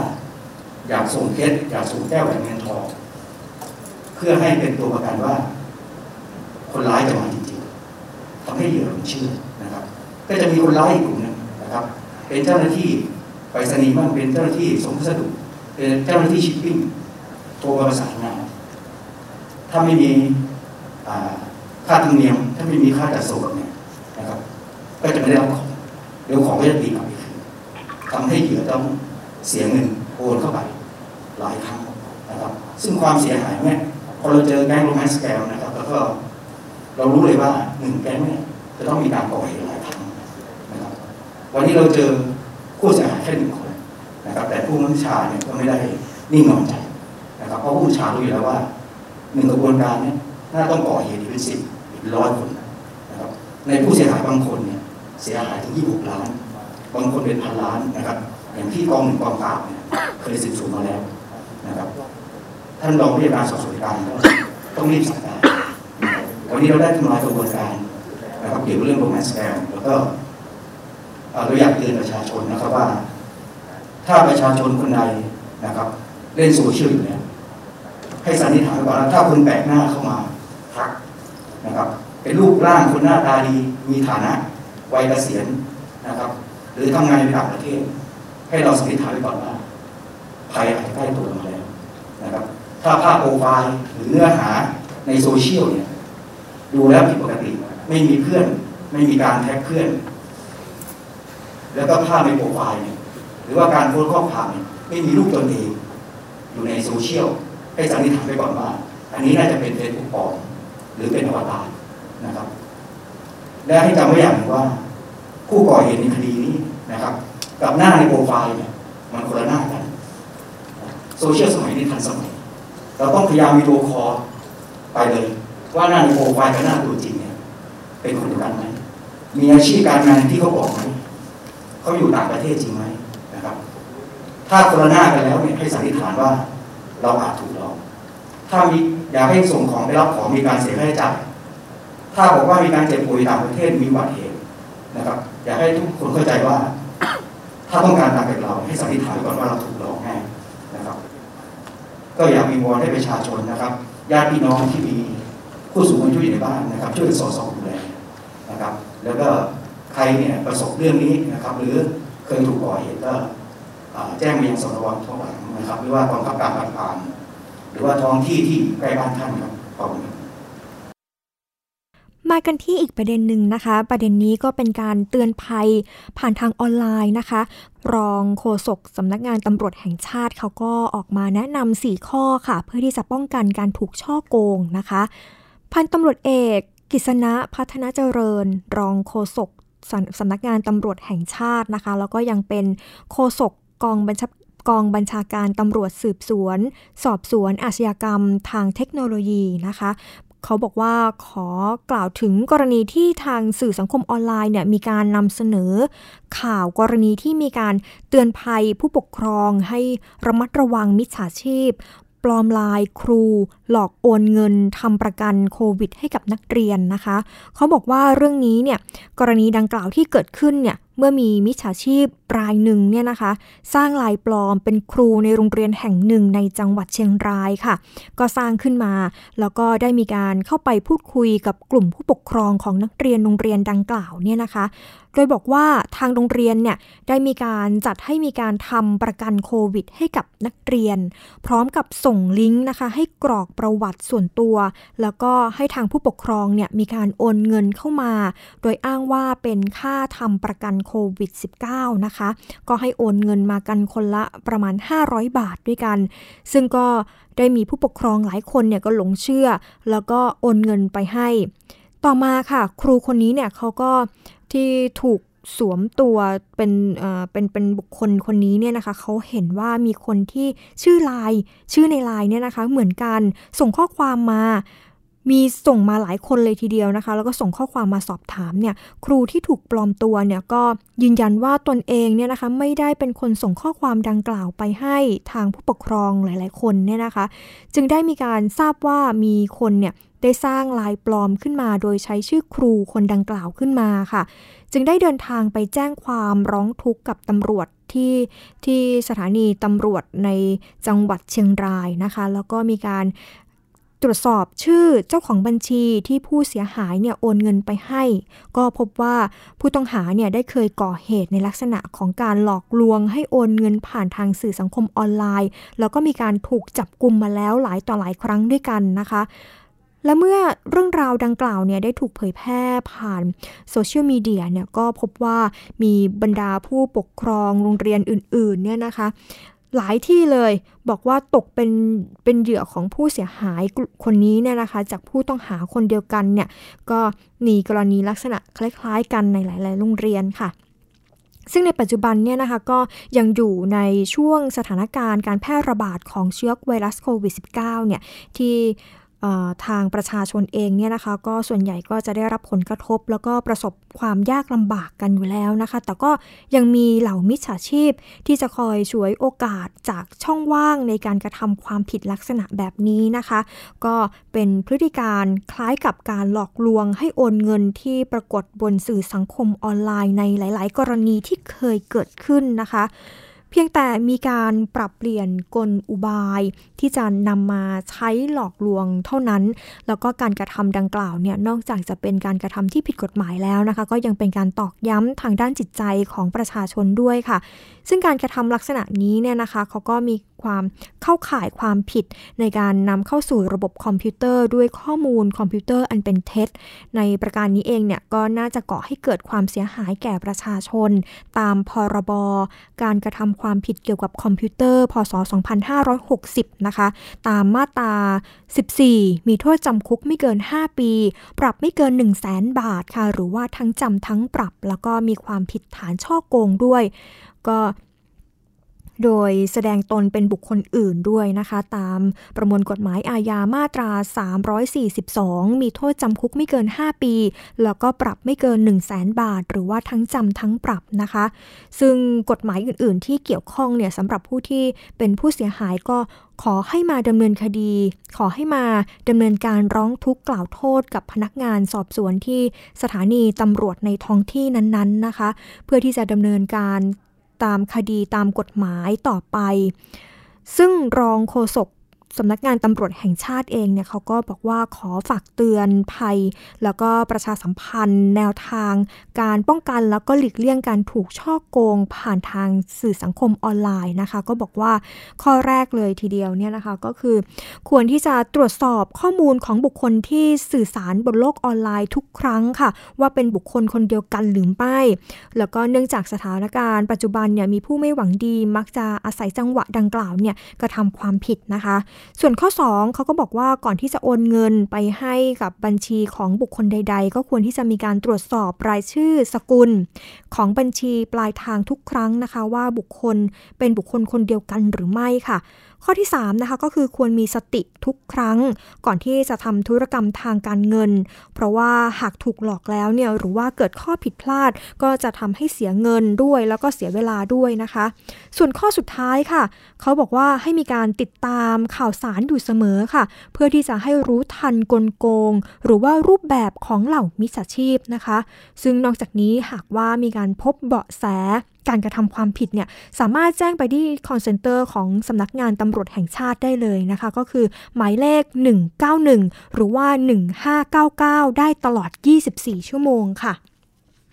อยากส่งเพชรอยากส่งแก้วแหวนเงินทอง พื่อให้เป็นตัวประกันว่า คนร้ายจะมาจริงๆทำให้เหยื่อหลงเชื่อนะครับ ก็จะมีคนร้ายอีกกลุ่มหนึงนะครับ เป็นเจ้าหน้าที่ไปรษณีย์บ้างเป็นเจ้าหน้าที่ส่งพัสดุเป็นเจ้าหน้าที่ชิปปิ้งโทรมาประสานงานถ้าไม่มีค่าธรรมเนียมถ้าไม่มีค่าจัดส่งเนี่ยนะครับ ก็จะไม่ได้รับของเดี๋ยวของก็จะตีกลับไปคืนทำให้เหยื่อต้องเสียเงินโอนเข้าไปหลายครั้งนะครับ ซึ่งความเสียหายเนี่ย พอเราเจอแก๊งโรแมนต์แกมนะครับ แล้วก็เรารู้เลยว่าหนึ่งแก๊งเนี่ยจะต้องมีการก่อเหตุหลายครั้งนะครับ วันนี้เราเจอผู้เสียหายแค่หนึ่งคนนะครับ แต่ผู้บังชาเนี่ยก็ไม่ได้นิ่งนอนใจนะครับ เพราะผู้บัญชารู้อยู่แล้วว่าหนึ่งกระบวนการเนี่ยน่าต้องก่อเหตุอีกเป็นสิบอีกร้อยคนนะครับ ในผู้เสียหายบางคนเนี่ยเสียหายถึงยี่หกล้าน บางคนเป็นพันล้านนะครับ อย่างที่กองหนึ่งกองปราบเนี่ยเคยสืบสวนมาแล้วนะครับ ท่านรองผู้การสอบสวนกลารต้องรีบสั่งการวันนี้เราได้ทำลายกระบวนการนะครับเกี่ยวกับเรื่อง romance scam แล้วก็เราอยากเตือนประชาชนนะครับว่า ถ้าประชาชนคนใดนะครับ เล่นโซเชียลอยู่เนี่ยให้สันนิษฐานก่อนว่าถ้าคนแปลกหน้าเข้ามาทักนะครับ เป็นรูปร่างคนหน้าตาดีมีฐานะวัยเกษียณนะครับ หรือทำงานในต่างประเทศ ให้เราสันนิษฐานไว้ก่อนว่าภัยอาจจะใกล้ตัวเรา ถ้าภาพโปรไฟล์หรือเนื้อหาในโซเชียลเนี่ยดูแล้วผิดปกติ ไม่มีเพื่อน ไม่มีการแท็กเพื่อน แล้วก็ภาพในโปรไฟล์เนี่ยหรือว่าการโพสต์ข้อความเนี่ยไม่มีรูปตนเองอยู่ในโซเชียลให้สันนิษฐานไปก่อนว่า อันนี้น่าจะเป็นเฟซบุ๊กปลอมหรือเป็นอวตารนะครับ และให้จำไว้อย่างหนึ่งว่า ผู้ก่อเหตุในคดีนี้นะครับ กับหน้าในโปรไฟล์เนี่ยมันคนละหน้ากันโซเชียลสมัยนี้ทันสมัย เราต้องพยายามมีตัวคอไปเลย ว่าหน้าในโปรไฟล์กับหน้าตัวจริงเนี่ยเป็นคนเดียวกันไหมมีอาชีพการงานที่เขาบอกไหมเขาอยู่ต่างประเทศจริงไหมนะครับ ถ้าคนละหน้ากันแล้วเนี่ยให้สันนิษฐานว่าเราอาจถูกหลอกถ้ามีอยากให้ส่งของไปรับของมีการเสียค่าใช้จ่ายถ้าบอกว่ามีการเจ็บป่วยต่างประเทศมีบัติเหตุนะครับ อยากให้ทุกคนเข้าใจว่า ถ้าต้องการตามจากเราให้สันนิษฐานก่อนว่าเราถูกหลอกแน่ ก็อยากมีวอนให้ประชาชนนะครับญาติพี่น้องที่มีผู้สูงอายุอยู่ในบ้านนะครับ ช่วยสอดส่องดูแลนะครับ แล้วก็ใครเนี่ยประสบเรื่องนี้นะครับ หรือเคยถูกก่อเหตุก็แจ้งมายังสนวังท้องหลังนะครับ หรือว่ากองทัพการปราบปรามหรือว่าท้องที่ที่ใกล้บ้านท่านครับขอบคุณ มากันที่อีกประเด็นหนึ่งนะคะ ประเด็นนี้ก็เป็นการเตือนภัยผ่านทางออนไลน์นะคะ รองโฆษกสำนักงานตำรวจแห่งชาติเขาก็ออกมาแนะนำ4ข้อค่ะ เพื่อที่จะป้องกันการถูกช่อโกงนะคะ พันตำรวจเอกกิษณะพัฒนาเจริญ รองโฆษกสำนักงานตำรวจแห่งชาตินะคะ แล้วก็ยังเป็นโฆษกกองบัญชากองบัญชาการตำรวจสืบสวน สอบสวนอาชญากรรมทางเทคโนโลยีนะคะ เขาบอกว่าขอกล่าวถึงกรณีที่ทางสื่อสังคมออนไลน์เนี่ยมีการนำเสนอ ข่าวกรณีที่มีการเตือนภัยผู้ปกครองให้ระมัดระวังมิจฉาชีพ ปลอมลายครู หลอกโอนเงินทำประกันโควิด ให้กับนักเรียนนะคะ เขาบอกว่าเรื่องนี้เนี่ยกรณีดังกล่าวที่เกิดขึ้นเนี่ยเมื่อมีมิจฉาชีพรายหนึ่งเนี่ยนะคะ สร้างลายปลอมเป็นครูในโรงเรียนแห่งหนึ่งในจังหวัดเชียงรายค่ะ ก็สร้างขึ้นมา แล้วก็ได้มีการเข้าไปพูดคุยกับกลุ่มผู้ปกครองของนักเรียนโรงเรียนดังกล่าวเนี่ยนะคะ โดยบอกว่าทางโรงเรียนเนี่ยได้มีการจัดให้มีการทำประกันโควิด ให้กับนักเรียน พร้อมกับส่งลิงก์นะคะ ให้กรอกประวัติส่วนตัว แล้วก็ให้ทางผู้ปกครองเนี่ยมีการโอนเงินเข้ามา โดยอ้างว่าเป็นค่าทำประกันโควิด -19 นะคะ ก็ให้โอนเงินมากันคนละประมาณ 500 บาทด้วยกัน ซึ่งก็ได้มีผู้ปกครองหลายคนเนี่ยก็หลงเชื่อ แล้วก็โอนเงินไปให้ ต่อมาค่ะ ครูคนนี้เนี่ยเขาก็ที่ถูกสวมตัวเป็นเอ่อเป็นเป็นบุคคลคนนี้เนี่ยนะคะเขาเห็นว่ามีคนที่ชื่อไลน์ชื่อในไลน์เนี่ยนะคะเหมือนกันส่งข้อความมา มีส่งมาหลายคนเลยทีเดียวนะคะ แล้วก็ส่งข้อความมาสอบถามเนี่ย ครูที่ถูกปลอมตัวเนี่ยก็ยืนยันว่าตนเองเนี่ยนะคะ ไม่ได้เป็นคนส่งข้อความดังกล่าวไปให้ทางผู้ปกครองหลาย ๆ คนเนี่ยนะคะ จึงได้มีการทราบว่ามีคนเนี่ยได้สร้างลายปลอมขึ้นมา โดยใช้ชื่อครูคนดังกล่าวขึ้นมาค่ะ จึงได้เดินทางไปแจ้งความร้องทุกข์กับตำรวจที่ที่สถานีตำรวจในจังหวัดเชียงรายนะคะ แล้วก็มีการ ตรวจสอบชื่อเจ้าของบัญชีที่ผู้เสียหายเนี่ยโอนเงินไปให้ ก็พบว่าผู้ต้องหาเนี่ยได้เคยก่อเหตุในลักษณะของการหลอกลวงให้โอนเงินผ่านทางสื่อสังคมออนไลน์ แล้วก็มีการถูกจับกลุ่มมาแล้วหลายต่อหลายครั้งด้วยกันนะคะและเมื่อเรื่องราวดังกล่าวเนี่ยได้ถูกเผยแพร่ผ่านโซเชียลมีเดียเนี่ยก็พบว่ามีบรรดาผู้ปกครองโรงเรียนอื่นๆเนี่ยนะคะ หลายที่เลยบอกว่าตกเป็นเป็นเหยื่อของผู้เสียหายคนนี้เนี่ยนะคะ จากผู้ต้องหาคนเดียวกันเนี่ยก็มีกรณีลักษณะคล้าย ๆ กันในหลาย ๆ โรงเรียนค่ะซึ่งในปัจจุบันเนี่ยนะคะก็ยังอยู่ในช่วงสถานการณ์การแพร่ระบาดของเชื้อไวรัสโควิด -19 เนี่ยที่ ทางประชาชนเองเนี่ยนะคะ ก็ส่วนใหญ่ก็จะได้รับผลกระทบ แล้วก็ประสบความยากลำบากกันอยู่แล้วนะคะ แต่ก็ยังมีเหล่ามิจฉาชีพที่จะคอยช่วยโอกาสจากช่องว่างในการกระทำความผิดลักษณะแบบนี้นะคะ ก็เป็นพฤติการคล้ายกับการหลอกลวงให้โอนเงินที่ปรากฏบนสื่อสังคมออนไลน์ในหลาย ๆ กรณีที่เคยเกิดขึ้นนะคะ เพียงแต่มีการปรับเปลี่ยนกลอุบาย ที่จะนำมาใช้หลอกลวงเท่านั้น แล้วก็การกระทำดังกล่าวเนี่ยนอกจากจะเป็นการกระทำที่ผิดกฎหมายแล้วนะคะ ก็ยังเป็นการตอกย้ำทางด้านจิตใจของประชาชนด้วยค่ะ ซึ่งการกระทำลักษณะนี้เนี่ยนะคะเขาก็มี ความเข้าข่ายความผิด ในการนำเข้าสู่ระบบคอมพิวเตอร์ด้วยข้อมูลคอมพิวเตอร์อันเป็นเท็จ ในประการนี้เองเนี่ยก็น่าจะก่อให้เกิดความเสียหายแก่ประชาชน ตามพรบการกระทำความผิดเกี่ยวกับคอมพิวเตอร์ พศ 2560 นะคะ ตามมาตรา 14 มีโทษจำคุกไม่เกิน 5 ปี ปรับไม่เกิน 1 0 0 0 0แสนบาทค่ะ หรือว่าทั้งจำทั้งปรับ แล้วก็มีความผิดฐานฉ้อโกงด้วย ก็ โดยแสดงตนเป็นบุคคลอื่นด้วยนะคะ ตามประมวลกฎหมายอาญามาตรา 342 มีโทษจำคุกไม่เกิน 5 ปี แล้วก็ปรับไม่เกิน 1 0 0 0 0แสนบาท หรือว่าทั้งจำทั้งปรับนะคะ ซึ่งกฎหมายอื่น ๆ ที่เกี่ยวข้องเนี่ยสำหรับผู้ที่เป็นผู้เสียหายก็ขอให้มาดำเนินคดี ขอให้มาดำเนินการร้องทุกข์กล่าวโทษกับพนักงานสอบสวนที่สถานีตำรวจในท้องที่นั้น ๆ นะคะ เพื่อที่จะดำเนินการ ตามคดีตามกฎหมายต่อไป ซึ่งรองโฆษก สำนักงานตำรวจแห่งชาติเองเนี่ยเขาก็บอกว่าขอฝากเตือนภัย แล้วก็ประชาสัมพันธ์ แนวทาง การป้องกันแล้วก็หลีกเลี่ยงการถูกช่อโกง ผ่านทางสื่อสังคมออนไลน์นะคะ ก็บอกว่าข้อแรกเลยทีเดียวเนี่ยนะคะก็คือ ควรที่จะตรวจสอบข้อมูลของบุคคลที่สื่อสารบนโลกออนไลน์ทุกครั้งค่ะ ว่าเป็นบุคคลคนเดียวกันหรือไม่แล้วก็เนื่องจากสถานการณ์ปัจจุบันเนี่ยมีผู้ไม่หวังดี มักจะอาศัยจังหวะดังกล่าวเนี่ยกระทำความผิดนะคะส่วนข้อ 2เขาก็บอกว่าก่อนที่จะโอนเงินไปให้กับบัญชีของบุคคลใด ๆ ก็ควรที่จะมีการตรวจสอบรายชื่อสกุล ของบัญชีปลายทางทุกครั้งนะคะ ว่าบุคคลเป็นบุคคลคนเดียวกันหรือไม่ค่ะ ข้อที่3นะคะก็คือควรมีสติทุกครั้ง ก่อนที่จะทำธุรกรรมทางการเงิน เพราะว่าหากถูกหลอกแล้วเนี่ยหรือว่าเกิดข้อผิดพลาด ก็จะทำให้เสียเงินด้วย แล้วก็เสียเวลาด้วยนะคะ ส่วนข้อสุดท้ายค่ะ เขาบอกว่าให้มีการติดตามข่าวสารอยู่เสมอค่ะ เพื่อที่จะให้รู้ทันกลโกง หรือว่ารูปแบบของเหล่ามิจฉาชีพนะคะ ซึ่งนอกจากนี้หากว่ามีการพบเบาะแส การกระทำความผิดเนี่ยสามารถแจ้งไปที่ call center ของสำนักงานตำรวจแห่งชาติได้เลยนะคะ ก็คือหมายเลข 191 หรือว่า 1599 ได้ตลอด 24 ชั่วโมงค่ะ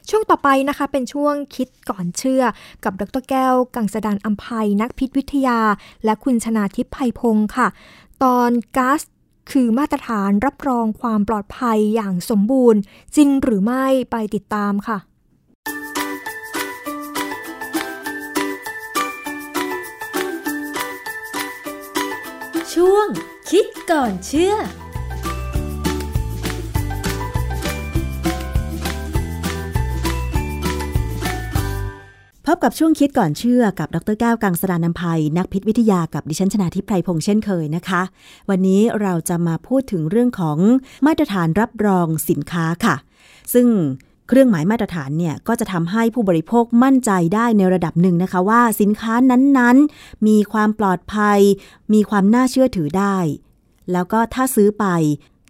ช่วงต่อไปนะคะเป็นช่วงคิดก่อนเชื่อ กับดรแก้ว กังสดานอัมภัยนักพิษวิทยา และคุณชนาทิพย์ไพพงศ์ค่ะ ตอน GRAS คือมาตรฐานรับรองความปลอดภัยอย่างสมบูรณ์ จริงหรือไม่ไปติดตามค่ะ ช่วง คิดก่อนเชื่อพบกับช่วงคิดก่อนเชื่อกับดรแก้วกังสดานนภัย นักพิษวิทยากับดิฉันชนาทิพไพรพงษ์เช่นเคยนะคะ วันนี้เราจะมาพูดถึงเรื่องของมาตรฐานรับรองสินค้าค่ะ ซึ่ง เครื่องหมายมาตรฐานเนี่ยก็จะทำให้ผู้บริโภคมั่นใจได้ในระดับหนึ่งนะคะ ว่าสินค้านั้นๆ มีความปลอดภัย มีความน่าเชื่อถือได้ แล้วก็ถ้าซื้อไป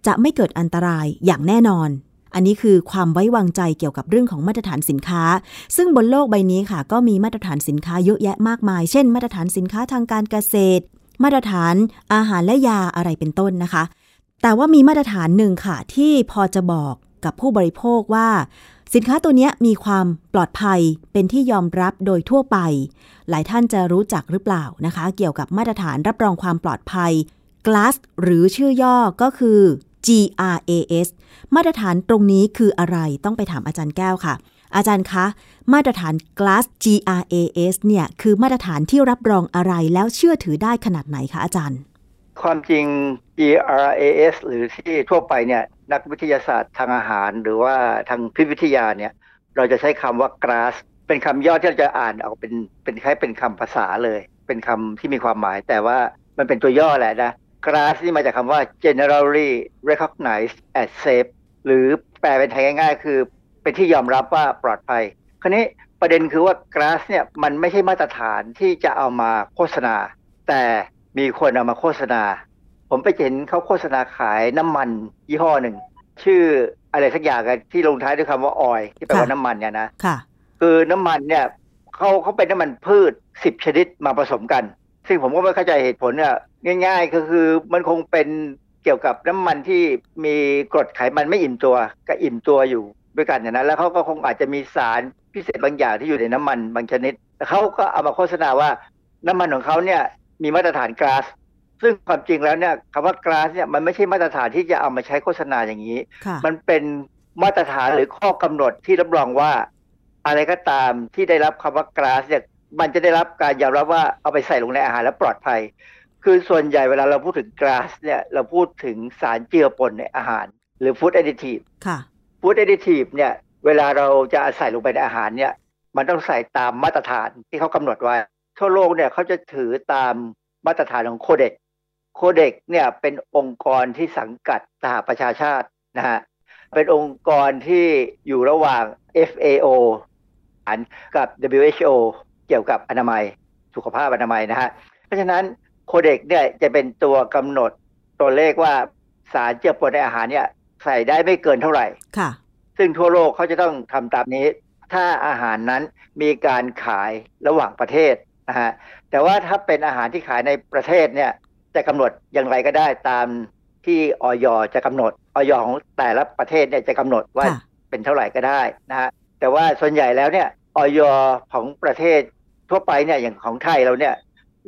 จะไม่เกิดอันตรายอย่างแน่นอน อันนี้คือความไว้วางใจเกี่ยวกับเรื่องของมาตรฐานสินค้า ซึ่งบนโลกใบนี้ค่ะ ก็มีมาตรฐานสินค้าเยอะแยะมากมาย เช่น มาตรฐานสินค้าทางการเกษตร มาตรฐานอาหารและยาอะไรเป็นต้นนะคะ แต่ว่ามีมาตรฐานหนึ่งค่ะที่พอจะบอก กับผู้บริโภคว่า สินค้าตัวนี้มีความปลอดภัยเป็นที่ยอมรับโดยทั่วไป หลายท่านจะรู้จักหรือเปล่านะคะ เกี่ยวกับมาตรฐานรับรองความปลอดภัย GLAS หรือชื่อย่อก็คือ GRAS มาตรฐานตรงนี้คืออะไรต้องไปถามอาจารย์แก้วค่ะ อาจารย์คะ มาตรฐาน GLAS GRAS เนี่ยคือมาตรฐานที่รับรองอะไรแล้วเชื่อถือได้ขนาดไหนคะอาจารย์ ความจริง GRAS หรือที่ทั่วไปเนี่ย นักวิทยาศาสตร์ทางอาหาร หรือว่าทางพิษวิทยาเนี่ย เราจะใช้คำว่า GRAS เป็นคำย่อที่เราจะอ่านออกเป็นเป็นคล้ายเป็นคำภาษาเลย เป็นคำที่มีความหมาย แต่ว่ามันเป็นตัวย่อแหละนะ GRAS นี่มาจากคำว่า generally recognized as safe หรือแปลเป็นไทยง่าย ๆ คือเป็นที่ยอมรับว่าปลอดภัย คราวนี้ประเด็นคือว่า GRAS เนี่ยมันไม่ใช่มาตรฐานที่จะเอามาโฆษณา แต่มีคนเอามาโฆษณา ผมไปเห็นเขาโฆษณาขายน้ำมันยี่ห้อหนึ่ง ชื่ออะไรสักอย่างกันที่ลงท้ายด้วยคำว่าออยที่แปลว่าค่ะน้ำมันเนี่ยนะค่ะ คือน้ำมันเนี่ยเขาเขาเป็นน้ำมันพืชสิบชนิดมาผสมกัน ซึ่งผมก็ไม่เข้าใจเหตุผลเนี่ยง่ายๆก็คือมันคงเป็นเกี่ยวกับน้ำมันที่มีกรดไขมันไม่อิ่มตัวก็อิ่มตัวอยู่ด้วยกันอย่างนั้น แล้วเขาก็คงอาจจะมีสารพิเศษบางอย่างที่อยู่ในน้ำมันบางชนิดแต่เขาก็เอามาโฆษณาว่าน้ำมันของเขาเนี่ยมีมาตรฐานกราส ซึ่งความจริงแล้วเนี่ยคำว่ากราสเนี่ยมันไม่ใช่มาตรฐานที่จะเอามาใช้โฆษณาอย่างนี้ค่ะมันเป็นมาตรฐานหรือข้อกำหนดที่รับรองว่า อะไรก็ตามที่ได้รับคำว่ากราสเนี่ยมันจะได้รับการยอมรับว่าเอาไปใส่ลงในอาหารแล้วปลอดภัย คือส่วนใหญ่เวลาเราพูดถึงกราสเนี่ยเราพูดถึงสารเจือปนในอาหาร หรือฟู้ดแอดดิทีฟค่ะฟู้ดแอดดิทีฟเนี่ยเวลาเราจะใส่ลงไปในอาหารเนี่ยมันต้องใส่ตามมาตรฐานที่เขากำหนดไว้ทั่วโลกเนี่ยเขาจะถือตามมาตรฐานของโคเด็ก โคเด็กเนี่ยเป็นองค์กรที่สังกัดสหประชาชาตินะฮะเป็นองค์กรที่อยู่ระหว่าง FAO อันกับ WHO เกี่ยวกับอนามัยสุขภาพอนามัยนะฮะเพราะฉะนั้นโคเด็กเนี่ยจะเป็นตัวกำหนดตัวเลขว่าสารเจือปนในอาหารเนี่ยใส่ได้ไม่เกินเท่าไหร่ค่ะ ซึ่งทั่วโลกเขาจะต้องทำตามนี้ ถ้าอาหารนั้นมีการขายระหว่างประเทศนะฮะแต่ว่าถ้าเป็นอาหารที่ขายในประเทศเนี่ย จะกำหนดอย่างไรก็ได้ตามที่ออยจะกำหนดออยของแต่ละประเทศเนี่ยจะกำหนดว่าค่ะเป็นเท่าไหร่ก็ได้นะฮะแต่ว่าส่วนใหญ่แล้วเนี่ยออยของประเทศทั่วไปเนี่ยอย่างของไทยเราเนี่ย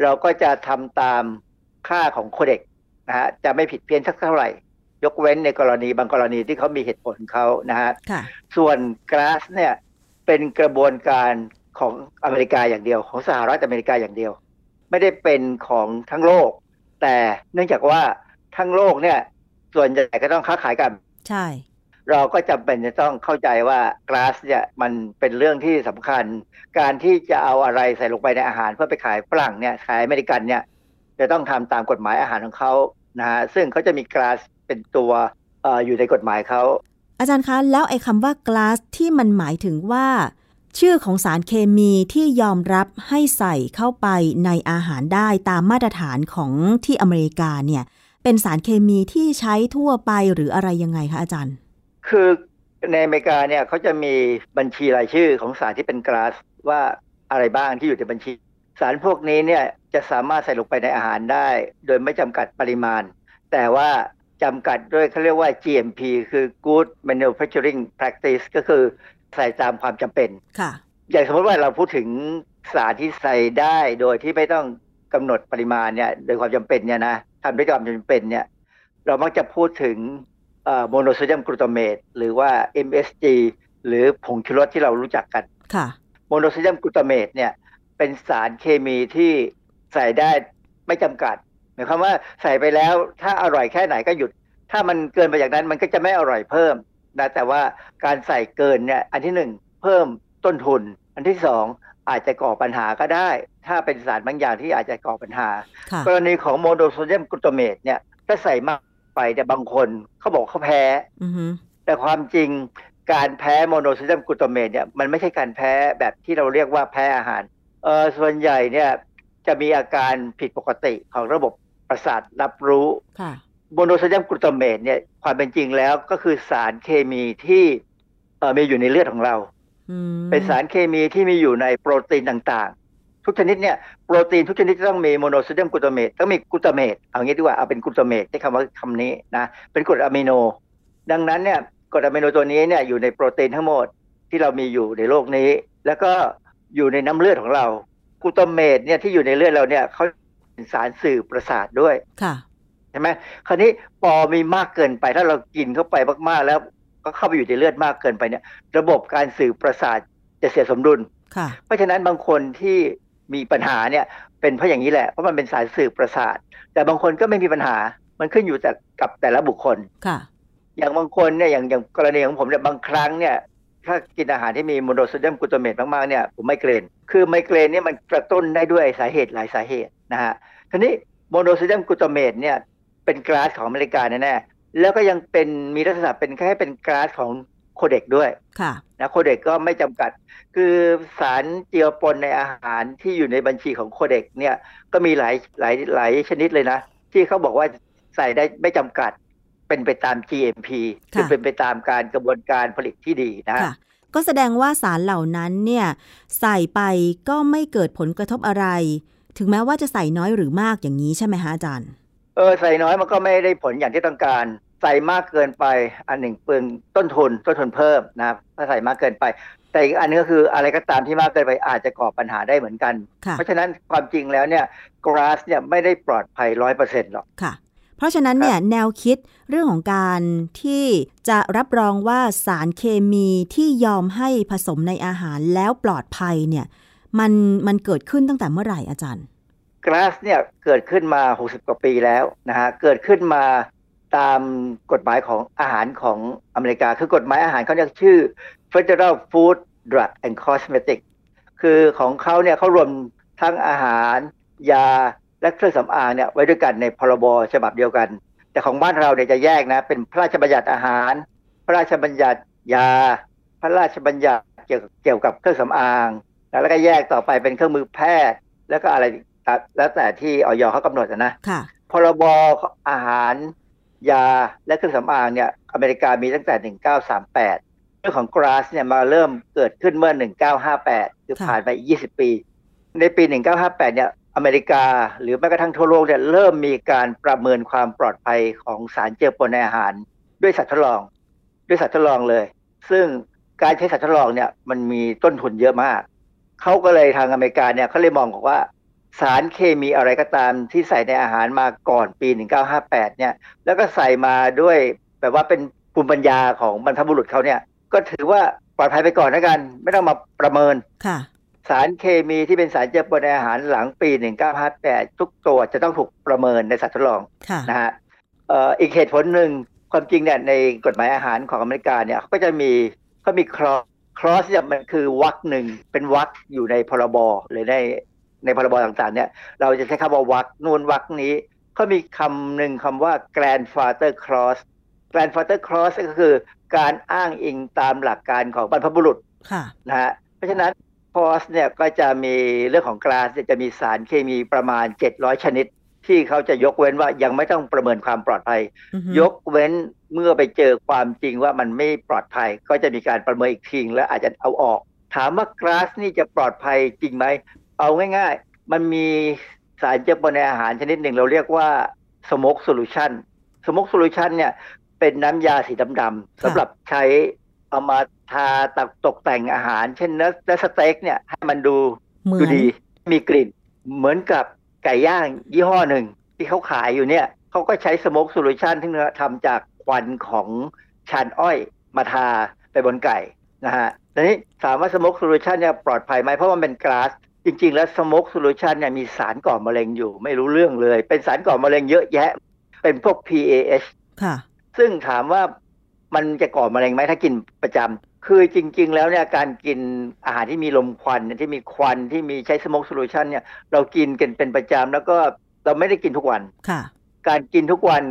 เราก็จะทำตามค่าของโคเด็กนะฮะจะไม่ผิดเพี้ยนสักเท่าไหร่ ยกเว้นในกรณีบางกรณีที่เขามีเหตุผลเขานะฮะค่ะส่วนกราสเนี่ยเป็นกระบวนการของอเมริกาอย่างเดียว ของสหรัฐอเมริกาอย่างเดียว ไม่ได้เป็นของทั้งโลก แต่เนื่องจากว่าทั้งโลกเนี่ย ส่วนใหญ่ก็ต้องค้าขายกัน ใช่ เราก็จำเป็นจะต้องเข้าใจว่ากราสเนี่ยมันเป็นเรื่องที่สำคัญ การที่จะเอาอะไรใส่ลงไปในอาหารเพื่อไปขายฝรั่งเนี่ยขายอเมริกันเนี่ยจะต้องทำตามกฎหมายอาหารของเขานะฮะซึ่งเขาจะมีกราสเป็นตัวเอออยู่ในกฎหมายเขาอาจารย์คะ แล้วไอ้คำว่า glass ที่มันหมายถึงว่า ชื่อของสารเคมีที่ยอมรับให้ใส่เข้าไปในอาหารได้ตามมาตรฐานของที่อเมริกาเนี่ยเป็นสารเคมีที่ใช้ทั่วไปหรืออะไรยังไงคะอาจารย์ คือในอเมริกาเนี่ยเขาจะมีบัญชีรายชื่อของสารที่เป็นกราสว่าอะไรบ้างที่อยู่ในบัญชี สารพวกนี้เนี่ยจะสามารถใส่ลงไปในอาหารได้ โดยไม่จำกัดปริมาณ แต่ว่าจำกัดด้วยเขาเรียกว่า GMP คือ Good Manufacturing Practice ก็คือ ใส่ตามความจำเป็นค่ะ อย่างสมมติว่าเราพูดถึงสารที่ใส่ได้โดยที่ไม่ต้องกำหนดปริมาณเนี่ยโดยความจำเป็นเนี่ยนะทำด้วยความจำเป็นเนี่ย เรามักจะพูดถึงโมโนโซเดียมกลูตาเมตหรือว่า MSG หรือผงชูรสที่เรารู้จักกันค่ะโมโนโซเดียมกลูตาเมตเนี่ยเป็นสารเคมีที่ใส่ได้ไม่จำกัดหมายความว่าใส่ไปแล้วถ้าอร่อยแค่ไหนก็หยุด ถ้ามันเกินไปจากนั้นมันก็จะไม่อร่อยเพิ่ม นะแต่ว่าการใส่เกินเนี่ยอันที่หนึ่งเพิ่มต้นทุน อันที่สองอาจจะก่อปัญหาก็ได้ ถ้าเป็นสารบางอย่างที่อาจจะก่อปัญหาค่ะกรณีของโมโนโซเดียมกลูตาเมตเนี่ยถ้าใส่มากไปแต่บางคนเขาบอกเขาแพ้อือฮึแต่ความจริงการแพ้โมโนโซเดียมกลูตาเมตเนี่ยมันไม่ใช่การแพ้แบบที่เราเรียกว่าแพ้อาหารเออส่วนใหญ่เนี่ยจะมีอาการผิดปกติของระบบประสาทรับรู้ค่ะ โมโนโซเดียมกลูตาเมตเนี่ยความเป็นจริงแล้วก็คือสารเคมีที่เออมีอยู่ในเลือดของเราอืมเป็นสารเคมีที่มีอยู่ในโปรตีนต่างๆ ทุกชนิดเนี่ยโปรตีนทุกชนิดจะต้องมีโมโนโซเดียมกลูตาเมตต้องมีกลูตาเมตเอางี้ดีกว่าเอาเป็นกลูตาเมตใช้คำว่าคำนี้นะเป็นกรดอะมิโน ดังนั้นเนี่ยกรดอะมิโนตัวนี้เนี่ยอยู่ในโปรตีนทั้งหมดที่เรามีอยู่ในโลกนี้ แล้วก็อยู่ในน้ำเลือดของเรากลูตาเมตเนี่ยที่อยู่ในเลือดเราเนี่ยเขาเป็นสารสื่อประสาทด้วยค่ะ ใช่ไหมคราวนี้พอมีมากเกินไป ถ้าเรากินเข้าไปมากๆ แล้วก็เข้าไปอยู่ในเลือดมากเกินไปเนี่ย ระบบการสื่อประสาทจะเสียสมดุลค่ะเพราะฉะนั้นบางคนที่มีปัญหาเนี่ยเป็นเพราะอย่างนี้แหละเพราะมันเป็นสารสื่อประสาท แต่บางคนก็ไม่มีปัญหา มันขึ้นอยู่แต่กับแต่ละบุคคลค่ะ อย่างบางคนเนี่ยอย่างอย่างกรณีของผมเนี่ยบางครั้งเนี่ยถ้ากินอาหารที่มีโมโนโซเดียมกลูตาเมตมากๆเนี่ยผมไมเกรน คือไมเกรนเนี่ยมันกระตุ้นได้ด้วยสาเหตุหลายสาเหตุนะฮะทีนี้โมโนโซเดียมกลูตาเมตเนี่ย เป็น GRAS ของอเมริกาแน่ๆแล้วก็ยังเป็นมีลักษณะเป็นแค่เป็นก๊าซของโคเด็กด้วยค่ะนะโคเด็กก็ไม่จำกัด คือสารเจือปนในอาหารที่อยู่ในบัญชีของโคเด็กเนี่ยก็มีหลายหลายหลายชนิดเลยนะ ที่เขาบอกว่าใส่ได้ไม่จำกัดเป็นไปตาม GMP ค่ะคือเป็นไปตามการกระบวนการผลิตที่ดีนะค่ะก็แสดงว่าสารเหล่านั้นเนี่ยใส่ไปก็ไม่เกิดผลกระทบอะไร ถึงแม้ว่าจะใส่น้อยหรือมากอย่างนี้ใช่ไหมฮะอาจารย์ เออใส่น้อยมันก็ไม่ได้ผลอย่างที่ต้องการ ใส่มากเกินไปอันหนึ่งเปลืองต้นทุนต้นทุนเพิ่มนะครับถ้าใส่มากเกินไป แต่อีกอันนึงก็คืออะไรก็ตามที่มากเกินไปอาจจะก่อปัญหาได้เหมือนกันค่ะเพราะฉะนั้นความจริงแล้วเนี่ยกราสเนี่ยไม่ได้ปลอดภัยร้อยเปอร์เซ็นต์หรอกค่ะเพราะฉะนั้นเนี่ยแนวคิดเรื่องของการที่จะรับรองว่าสารเคมีที่ยอมให้ผสมในอาหารแล้วปลอดภัยเนี่ยมันมันเกิดขึ้นตั้งแต่เมื่อไหร่อาจารย์ กราสเนี่ยเกิดขึ้นมา 60 กว่าปีแล้วนะฮะเกิดขึ้นมาตามกฎหมายของอาหารของอเมริกา คือกฎหมายอาหารเขาเรียกชื่อ Federal Food Drug and Cosmetic คือของเขาเนี่ยเขารวมทั้งอาหาร ยาและเครื่องสำอางเนี่ยไว้ด้วยกันในพรบฉบับเดียวกัน แต่ของบ้านเราเนี่ยจะแยกนะ เป็นพระราชบัญญัติอาหาร พระราชบัญญัติยา พระราชบัญญัติเกี่ยวกับเกี่ยวกับเครื่องสำอาง แล้วก็แยกต่อไปเป็นเครื่องมือแพทย์ แล้วก็อะไร แล้วแต่ที่ออยเขากำหนดนะค่ะพรบอาหารยาและเครื่องสำอางเนี่ยอเมริกามีตั้งแต่ 1938 เรื่องของกราสเนี่ยมาเริ่มเกิดขึ้นเมื่อ 1958 คือค่ะผ่านไป 20 ปี ในปี 1958 เนี่ยอเมริกาหรือแม้กระทั่งทั่วโลกเนี่ยเริ่มมีการประเมินความปลอดภัยของสารเจือปนในอาหาร ด้วยสัตว์ทดลอง ด้วยสัตว์ทดลองเลย ซึ่งการใช้สัตว์ทดลองเนี่ยมันมีต้นทุนเยอะมาก เขาก็เลยทางอเมริกาเนี่ยเขาเลยมองบอกว่า สารเคมีอะไรก็ตามที่ใส่ในอาหารมาก่อนปี 1958 เนี่ย แล้วก็ใส่มาด้วยแบบว่าเป็นภูมิปัญญาของบรรพบุรุษเขาเนี่ย ก็ถือว่าปลอดภัยไปก่อนนะกัน ไม่ต้องมาประเมินค่ะ สารเคมีที่เป็นสารเจือปนในอาหารหลังปี 1958 ทุกตัวจะต้องถูกประเมินในสัตว์ทดลองค่ะนะฮะเอ่ออีกเหตุผลหนึ่งความจริงเนี่ยในกฎหมายอาหารของอเมริกาเนี่ยเขาก็จะมีเขามีคลอคลอสเนี่ยมันคือวรรคหนึ่งเป็นวรรคอยู่ในพรบหรือใน ในพรบต่างๆเนี่ยเราจะใช้คำว่าวรรคนู่นวรรคนี้เขามีคำหนึ่งคำว่า grandfather clause grandfather clause ก็คือการอ้างอิงตามหลักการของบรรพบุรุษค่ะนะฮะเพราะฉะนั้นคอสเนี่ยก็จะมีเรื่องของ GRAS เนี่ยจะมีสารเคมีประมาณ 700 ชนิด ที่เขาจะยกเว้นว่ายังไม่ต้องประเมินความปลอดภัยอือฮึยกเว้นเมื่อไปเจอความจริงว่ามันไม่ปลอดภัย ก็จะมีการประเมินอีกทีแล้วอาจจะเอาออก ถามว่า GRAS นี่จะปลอดภัยจริงไหม เอาง่ายๆ มันมีสารเจือปนในอาหารชนิดหนึ่งเราเรียกว่า smoke solution smoke solution เนี่ยเป็นน้ำยาสีดำๆสำหรับใช้เอามาทาตักตกแต่งอาหาร เช่นเนื้อเนื้อสเต็กเนี่ยให้มันดูเหมือนดูดีมีกลิ่น เหมือนกับไก่ย่างยี่ห้อหนึ่งที่เขาขายอยู่เนี่ยเขาก็ใช้ smoke solution ที่ทำจากควันของชานอ้อยมาทาไปบนไก่นะฮะทีนี้ถามว่า smoke solution เนี่ยปลอดภัยไหมเพราะมันเป็น GRAS จริง ๆ แล้ว smoke solution เนี่ยมีสารก่อมะเร็งอยู่ ไม่รู้เรื่องเลย เป็นสารก่อมะเร็งเยอะแยะ เป็นพวก PAH ค่ะ ซึ่งถามว่ามันจะก่อมะเร็งไหมถ้ากินประจำคือจริง ๆ แล้วเนี่ยการกินอาหารที่มีลมควันที่มีควันที่มีใช้สโมกโซลูชันเนี่ยเรากินกันเป็นประจำแล้วก็เราไม่ได้กินทุกวันค่ะ การกินทุกวัน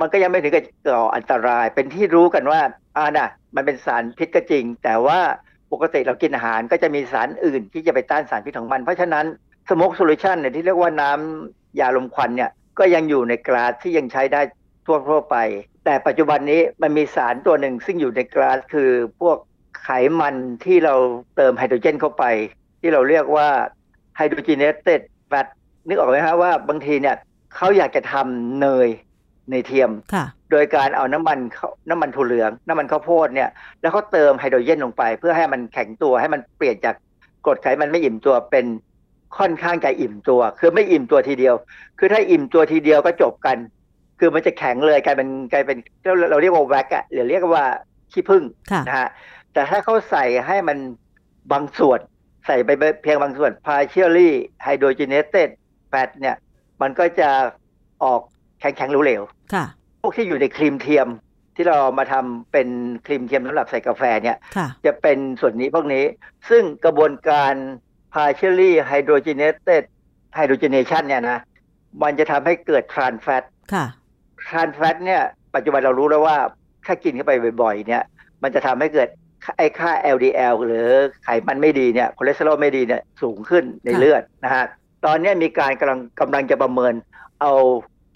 มันก็ยังไม่ถึงกับก่ออันตราย เป็นที่รู้กันว่าอ่าน่ะ มันเป็นสารพิษก็จริง แต่ว่าป กติเรากินอาหารก็จะมีสารอื่นที่จะไปต้านสารพิษของมัน เพราะฉะนั้นsmoke solution เนี่ยที่เรียกว่าน้ำยาลมควันเนี่ยก็ยังอยู่ใน GRAS ที่ยังใช้ได้ทั่วทั่วไป แต่ปัจจุบันนี้มันมีสารตัวหนึ่งซึ่งอยู่ใน GRAS คือพวกไขมันที่เราเติมไฮโดรเจนเข้าไป ที่เราเรียกว่า hydrogenated fat นึกออกไหมฮะว่าบางทีเนี่ยเขาอยากจะทำเนย เนยเทียมค่ะโดยการเอาน้ำมันข้าวน้ำมันถั่วเหลือง น้ำมันข้าวโพดเนี่ยแล้วเขาเติมไฮโดรเจนลงไป เพื่อให้มันแข็งตัวให้มันเปลี่ยนจากกรดไขมันไม่อิ่มตัวเป็นค่อนข้างจะอิ่มตัว คือไม่อิ่มตัวทีเดียว คือถ้าอิ่มตัวทีเดียวก็จบกัน คือมันจะแข็งเลยกลายเป็นกลายเป็นเราเราเรียกว่าแว็กอะหรือเรียกว่าขี้ผึ้งค่ะนะฮะแต่ถ้าเขาใส่ให้มันบางส่วนใส่ไปเพียงบางส่วน partially hydrogenated fat เนี่ย มันก็จะออก แข็งๆเหลวๆค่ะพวกที่อยู่ในครีมเทียมที่เราเอามาทำเป็นครีมเทียมสำหรับใส่กาแฟเนี่ยค่ะจะเป็นส่วนนี้พวกนี้ ซึ่งกระบวนการ partially hydrogenated hydrogenation เนี่ยนะ มันจะทำให้เกิด trans fat ค่ะ trans fat เนี่ย ปัจจุบันเรารู้แล้วว่า ถ้ากินเข้าไปบ่อยๆ เนี่ย มันจะทำให้เกิดไอ้ค่า LDL หรือไขมันไม่ดีเนี่ยคอเลสเตอรอลไม่ดีเนี่ยสูงขึ้นในค่ะเลือดนะฮะ ตอนเนี้ยมีการกำลังกำลังจะประเมินเอา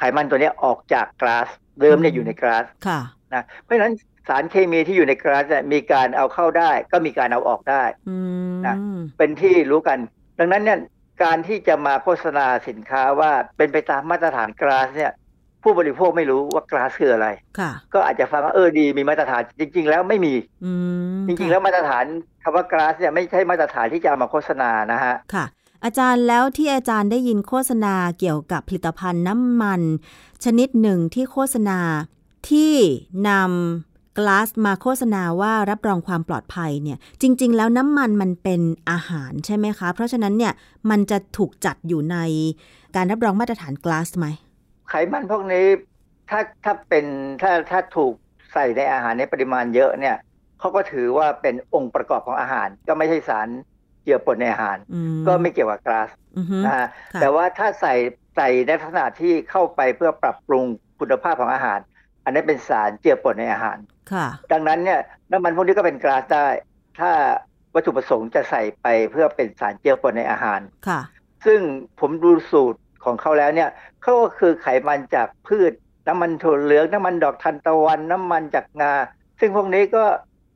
ไขมันตัวเนี้ยออกจากกราสเดิมเนี่ยอยู่ในกราสค่ะนะเพราะฉะนั้นสารเคมีที่อยู่ในกราสเนี่ยมีการเอาเข้าได้ ก็มีการเอาออกได้อืมนะเป็นที่รู้กัน ดังนั้นเนี่ยการที่จะมาโฆษณาสินค้าว่าเป็นไปตามมาตรฐานกราสเนี่ยผู้บริโภคไม่รู้ว่ากราสคืออะไรค่ะก็อาจจะฟังว่าเออดีมีมาตรฐานจริง ๆ แล้วไม่มีอืมจริง ๆ แล้วมาตรฐานคำว่ากราสเนี่ยไม่ใช่มาตรฐานที่จะเอามาโฆษณานะฮะค่ะ อาจารย์แล้วที่อาจารย์ได้ยินโฆษณาเกี่ยวกับผลิตภัณฑ์น้ำมัน ชนิดหนึ่งที่โฆษณาที่นำกลาสมาโฆษณาว่ารับรองความปลอดภัยเนี่ย จริง ๆ แล้วน้ำมันมันเป็นอาหารใช่ไหมคะ เพราะฉะนั้นเนี่ยมันจะถูกจัดอยู่ในการรับรองมาตรฐานกลาสไหมไขมันพวกนี้ถ้าถ้าเป็นถ้าถ้าถูกใส่ในอาหารในปริมาณเยอะเนี่ยเขาก็ถือว่าเป็นองค์ประกอบของอาหาร ก็ไม่ใช่สาร เจือปนในอาหารอืมก็ไม่เกี่ยวกับกราสอือฮึนะฮะค่ะแต่ว่าถ้าใส่ใส่ในลักษณะที่เข้าไปเพื่อปรับปรุงคุณภาพของอาหาร อันนี้เป็นสารเจือปนในอาหารค่ะดังนั้นเนี่ยน้ำมันพวกนี้ก็เป็นกราสได้ ถ้าวัตถุประสงค์จะใส่ไปเพื่อเป็นสารเจือปนในอาหารค่ะ ซึ่งผมดูสูตรของเขาแล้วเนี่ยเขาก็คือไขมันจากพืชน้ำมันถั่วเหลืองน้ำมันดอกทานตะวันน้ำมันจากงา ซึ่งพวกนี้ก็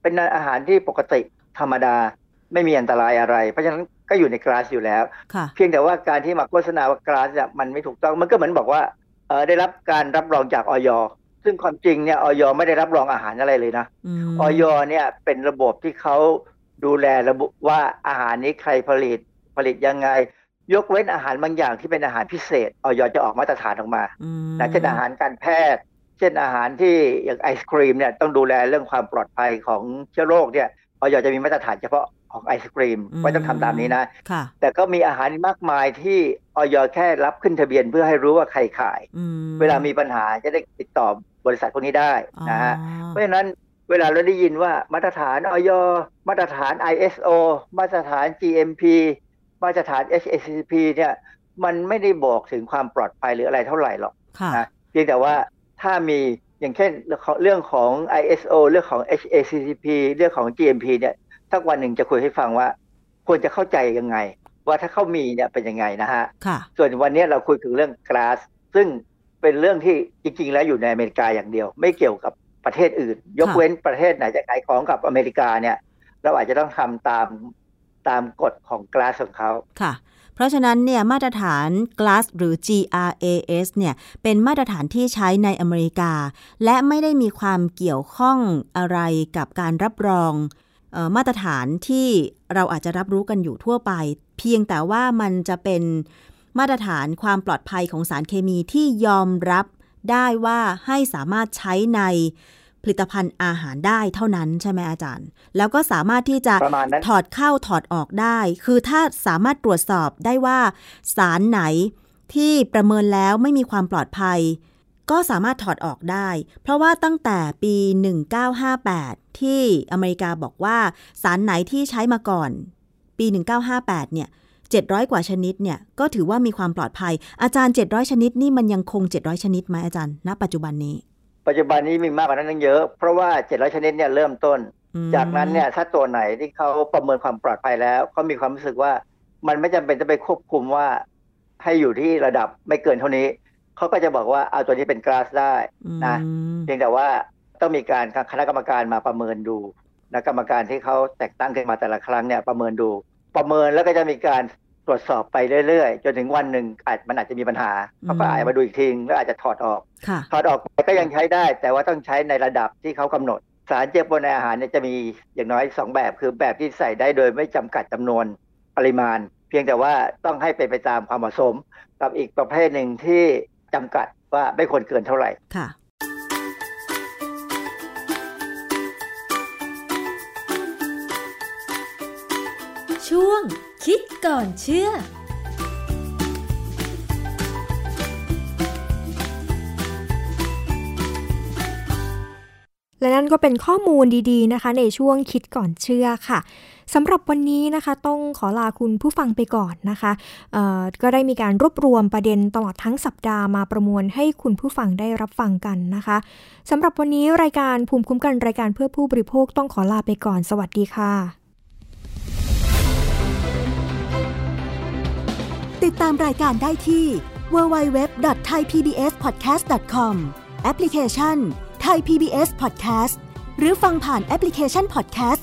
เป็นอาหารที่ปกติธรรมดา ไม่มีอันตรายอะไร เพราะฉะนั้นก็อยู่ในกราสอยู่แล้วค่ะเพียงแต่ว่าการที่มาโฆษณาว่ากราสเนี่ยมันไม่ถูกต้องมันก็เหมือนบอกว่าเออได้รับการรับรองจากออยซึ่งความจริงเนี่ยออยไม่ได้รับรองอาหารอะไรเลยนะมออยเนี่ยเป็นระบบที่เขาดูแลระบุว่าอาหารนี้ใครผลิตผลิตยังไง ยกเว้นอาหารบางอย่างที่เป็นอาหารพิเศษออยจะออกมาตรฐานออกมาอืมนะเช่นอาหารการแพทย์ เช่นอาหารที่อย่างไอศครีมเนี่ยต้องดูแลเรื่องความปลอดภัยของเชื้อโรคเนี่ยออยจะมีมาตรฐานเฉพาะ ของไอศครีมว่าต้องทำตามนี้นะค่ะแต่ก็มีอาหารมากมายที่ออยแค่รับขึ้นทะเบียนเพื่อให้รู้ว่าใครขายอืมเวลามีปัญหาจะได้ติดต่อบริษัทพวกนี้ได้นะฮะอ๋อเพราะฉะนั้นเวลาเราได้ยินว่ามาตรฐานออยมาตรฐาน ISO มาตรฐาน GMP มาตรฐาน HACCP เนี่ยมันไม่ได้บอกถึงความปลอดภัยหรืออะไรเท่าไหร่หรอกค่ะนะเพียงแต่ว่าถ้ามีอย่างเช่นเรื่องของ ISO เรื่องของ HACCP เรื่องของ GMP เนี่ย สักวันหนึ่งจะคุยให้ฟังว่า ควรจะเข้าใจยังไง ว่าถ้าเขามีเนี่ยเป็นยังไงนะฮะค่ะส่วนวันนี้เราคุยถึงเรื่อง glass ซึ่งเป็นเรื่องที่จริงๆ แล้วอยู่ในอเมริกาอย่างเดียว ไม่เกี่ยวกับประเทศอื่น ยกเว้นประเทศไหนจะขายของกับอเมริกาเนี่ย เราอาจจะต้องทำตามตามกฎของ glass ของเขาค่ะ เพราะฉะนั้นเนี่ยมาตรฐาน GLAS หรือ GRAS เนี่ยเป็นมาตรฐานที่ใช้ในอเมริกา และไม่ได้มีความเกี่ยวข้องอะไรกับการรับรองเออ มาตรฐานที่เราอาจจะรับรู้กันอยู่ทั่วไป เพียงแต่ว่ามันจะเป็นมาตรฐานความปลอดภัยของสารเคมีที่ยอมรับได้ว่าให้สามารถใช้ในผลิตภัณฑ์อาหารได้เท่านั้นใช่ไหมอาจารย์ แล้วก็สามารถที่จะะถอดเข้าถอดออกได้ คือถ้าสามารถตรวจสอบได้ว่า สารไหนที่ประเมินแล้วไม่มีความปลอดภัย ก็สามารถถอดออกได้ เพราะว่าตั้งแต่ปี 1958 ที่อเมริกาบอกว่าสารไหนที่ใช้มาก่อน ปี 1958 เนี่ย 700 กว่าชนิดเนี่ย ก็ถือว่ามีความปลอดภัย อาจารย์ 700 ชนิดนี่มันยังคง 700 ชนิดไหมอาจารย์ ณ ปัจจุบันนี้ ปัจจุบันนี้มีมากกว่านั้นตั้งเยอะ เพราะว่า 700 ชนิดเนี่ยเริ่มต้นอืมจากนั้นเนี่ยถ้าตัวไหนที่เขาประเมินความปลอดภัยแล้วเขามีความรู้สึกว่ามันไม่จำเป็นจะไปควบคุมว่าให้อยู่ที่ระดับไม่เกินเท่านี้ เขาก็จะบอกว่าเอาตัวนี้เป็นกราสได้นะอืมเพียงแต่ว่าต้องมีการคณะกรรมการมาประเมินดูนะกรรมการที่เขาแต่งตั้งขึ้นมาแต่ละครั้งเนี่ยประเมินดู ประเมินแล้วก็จะมีการตรวจสอบไปเรื่อยๆ จนถึงวันหนึ่งอาจมันอาจจะมีปัญหาเขาก็อาจจะมาดูอีกทีแล้วอาจจะถอดออกค่ะถอดออกไปก็ยังใช้ได้ แต่ว่าต้องใช้ในระดับที่เขากำหนด สารเจือปนในอาหารเนี่ยจะมีอย่างน้อยสองแบบ คือแบบที่ใส่ได้โดยไม่จำกัดจำนวนปริมาณ เพียงแต่ว่าต้องให้เป็นไปตามความเหมาะสม กับอีกประเภทหนึ่งที่ จำกัดว่าไม่ควรเกินเท่าไหร่ค่ะช่วง คิดก่อนเชื่อ และนั่นก็เป็นข้อมูลดีๆนะคะ ในช่วงคิดก่อนเชื่อค่ะ สำหรับวันนี้นะคะต้องขอลาคุณผู้ฟังไปก่อนนะคะเอ่อก็ได้มีการรวบรวมประเด็นตลอดทั้งสัปดาห์มาประมวลให้คุณผู้ฟังได้รับฟังกันนะคะสำหรับวันนี้รายการภูมิคุ้มกันรายการเพื่อผู้บริโภคต้องขอลาไปก่อน สวัสดีค่ะ ติดตามรายการได้ที่ www.thaipbspodcast.com แอปพลิเคชัน Thai PBS Podcast หรือฟังผ่านแอปพลิเคชัน Podcast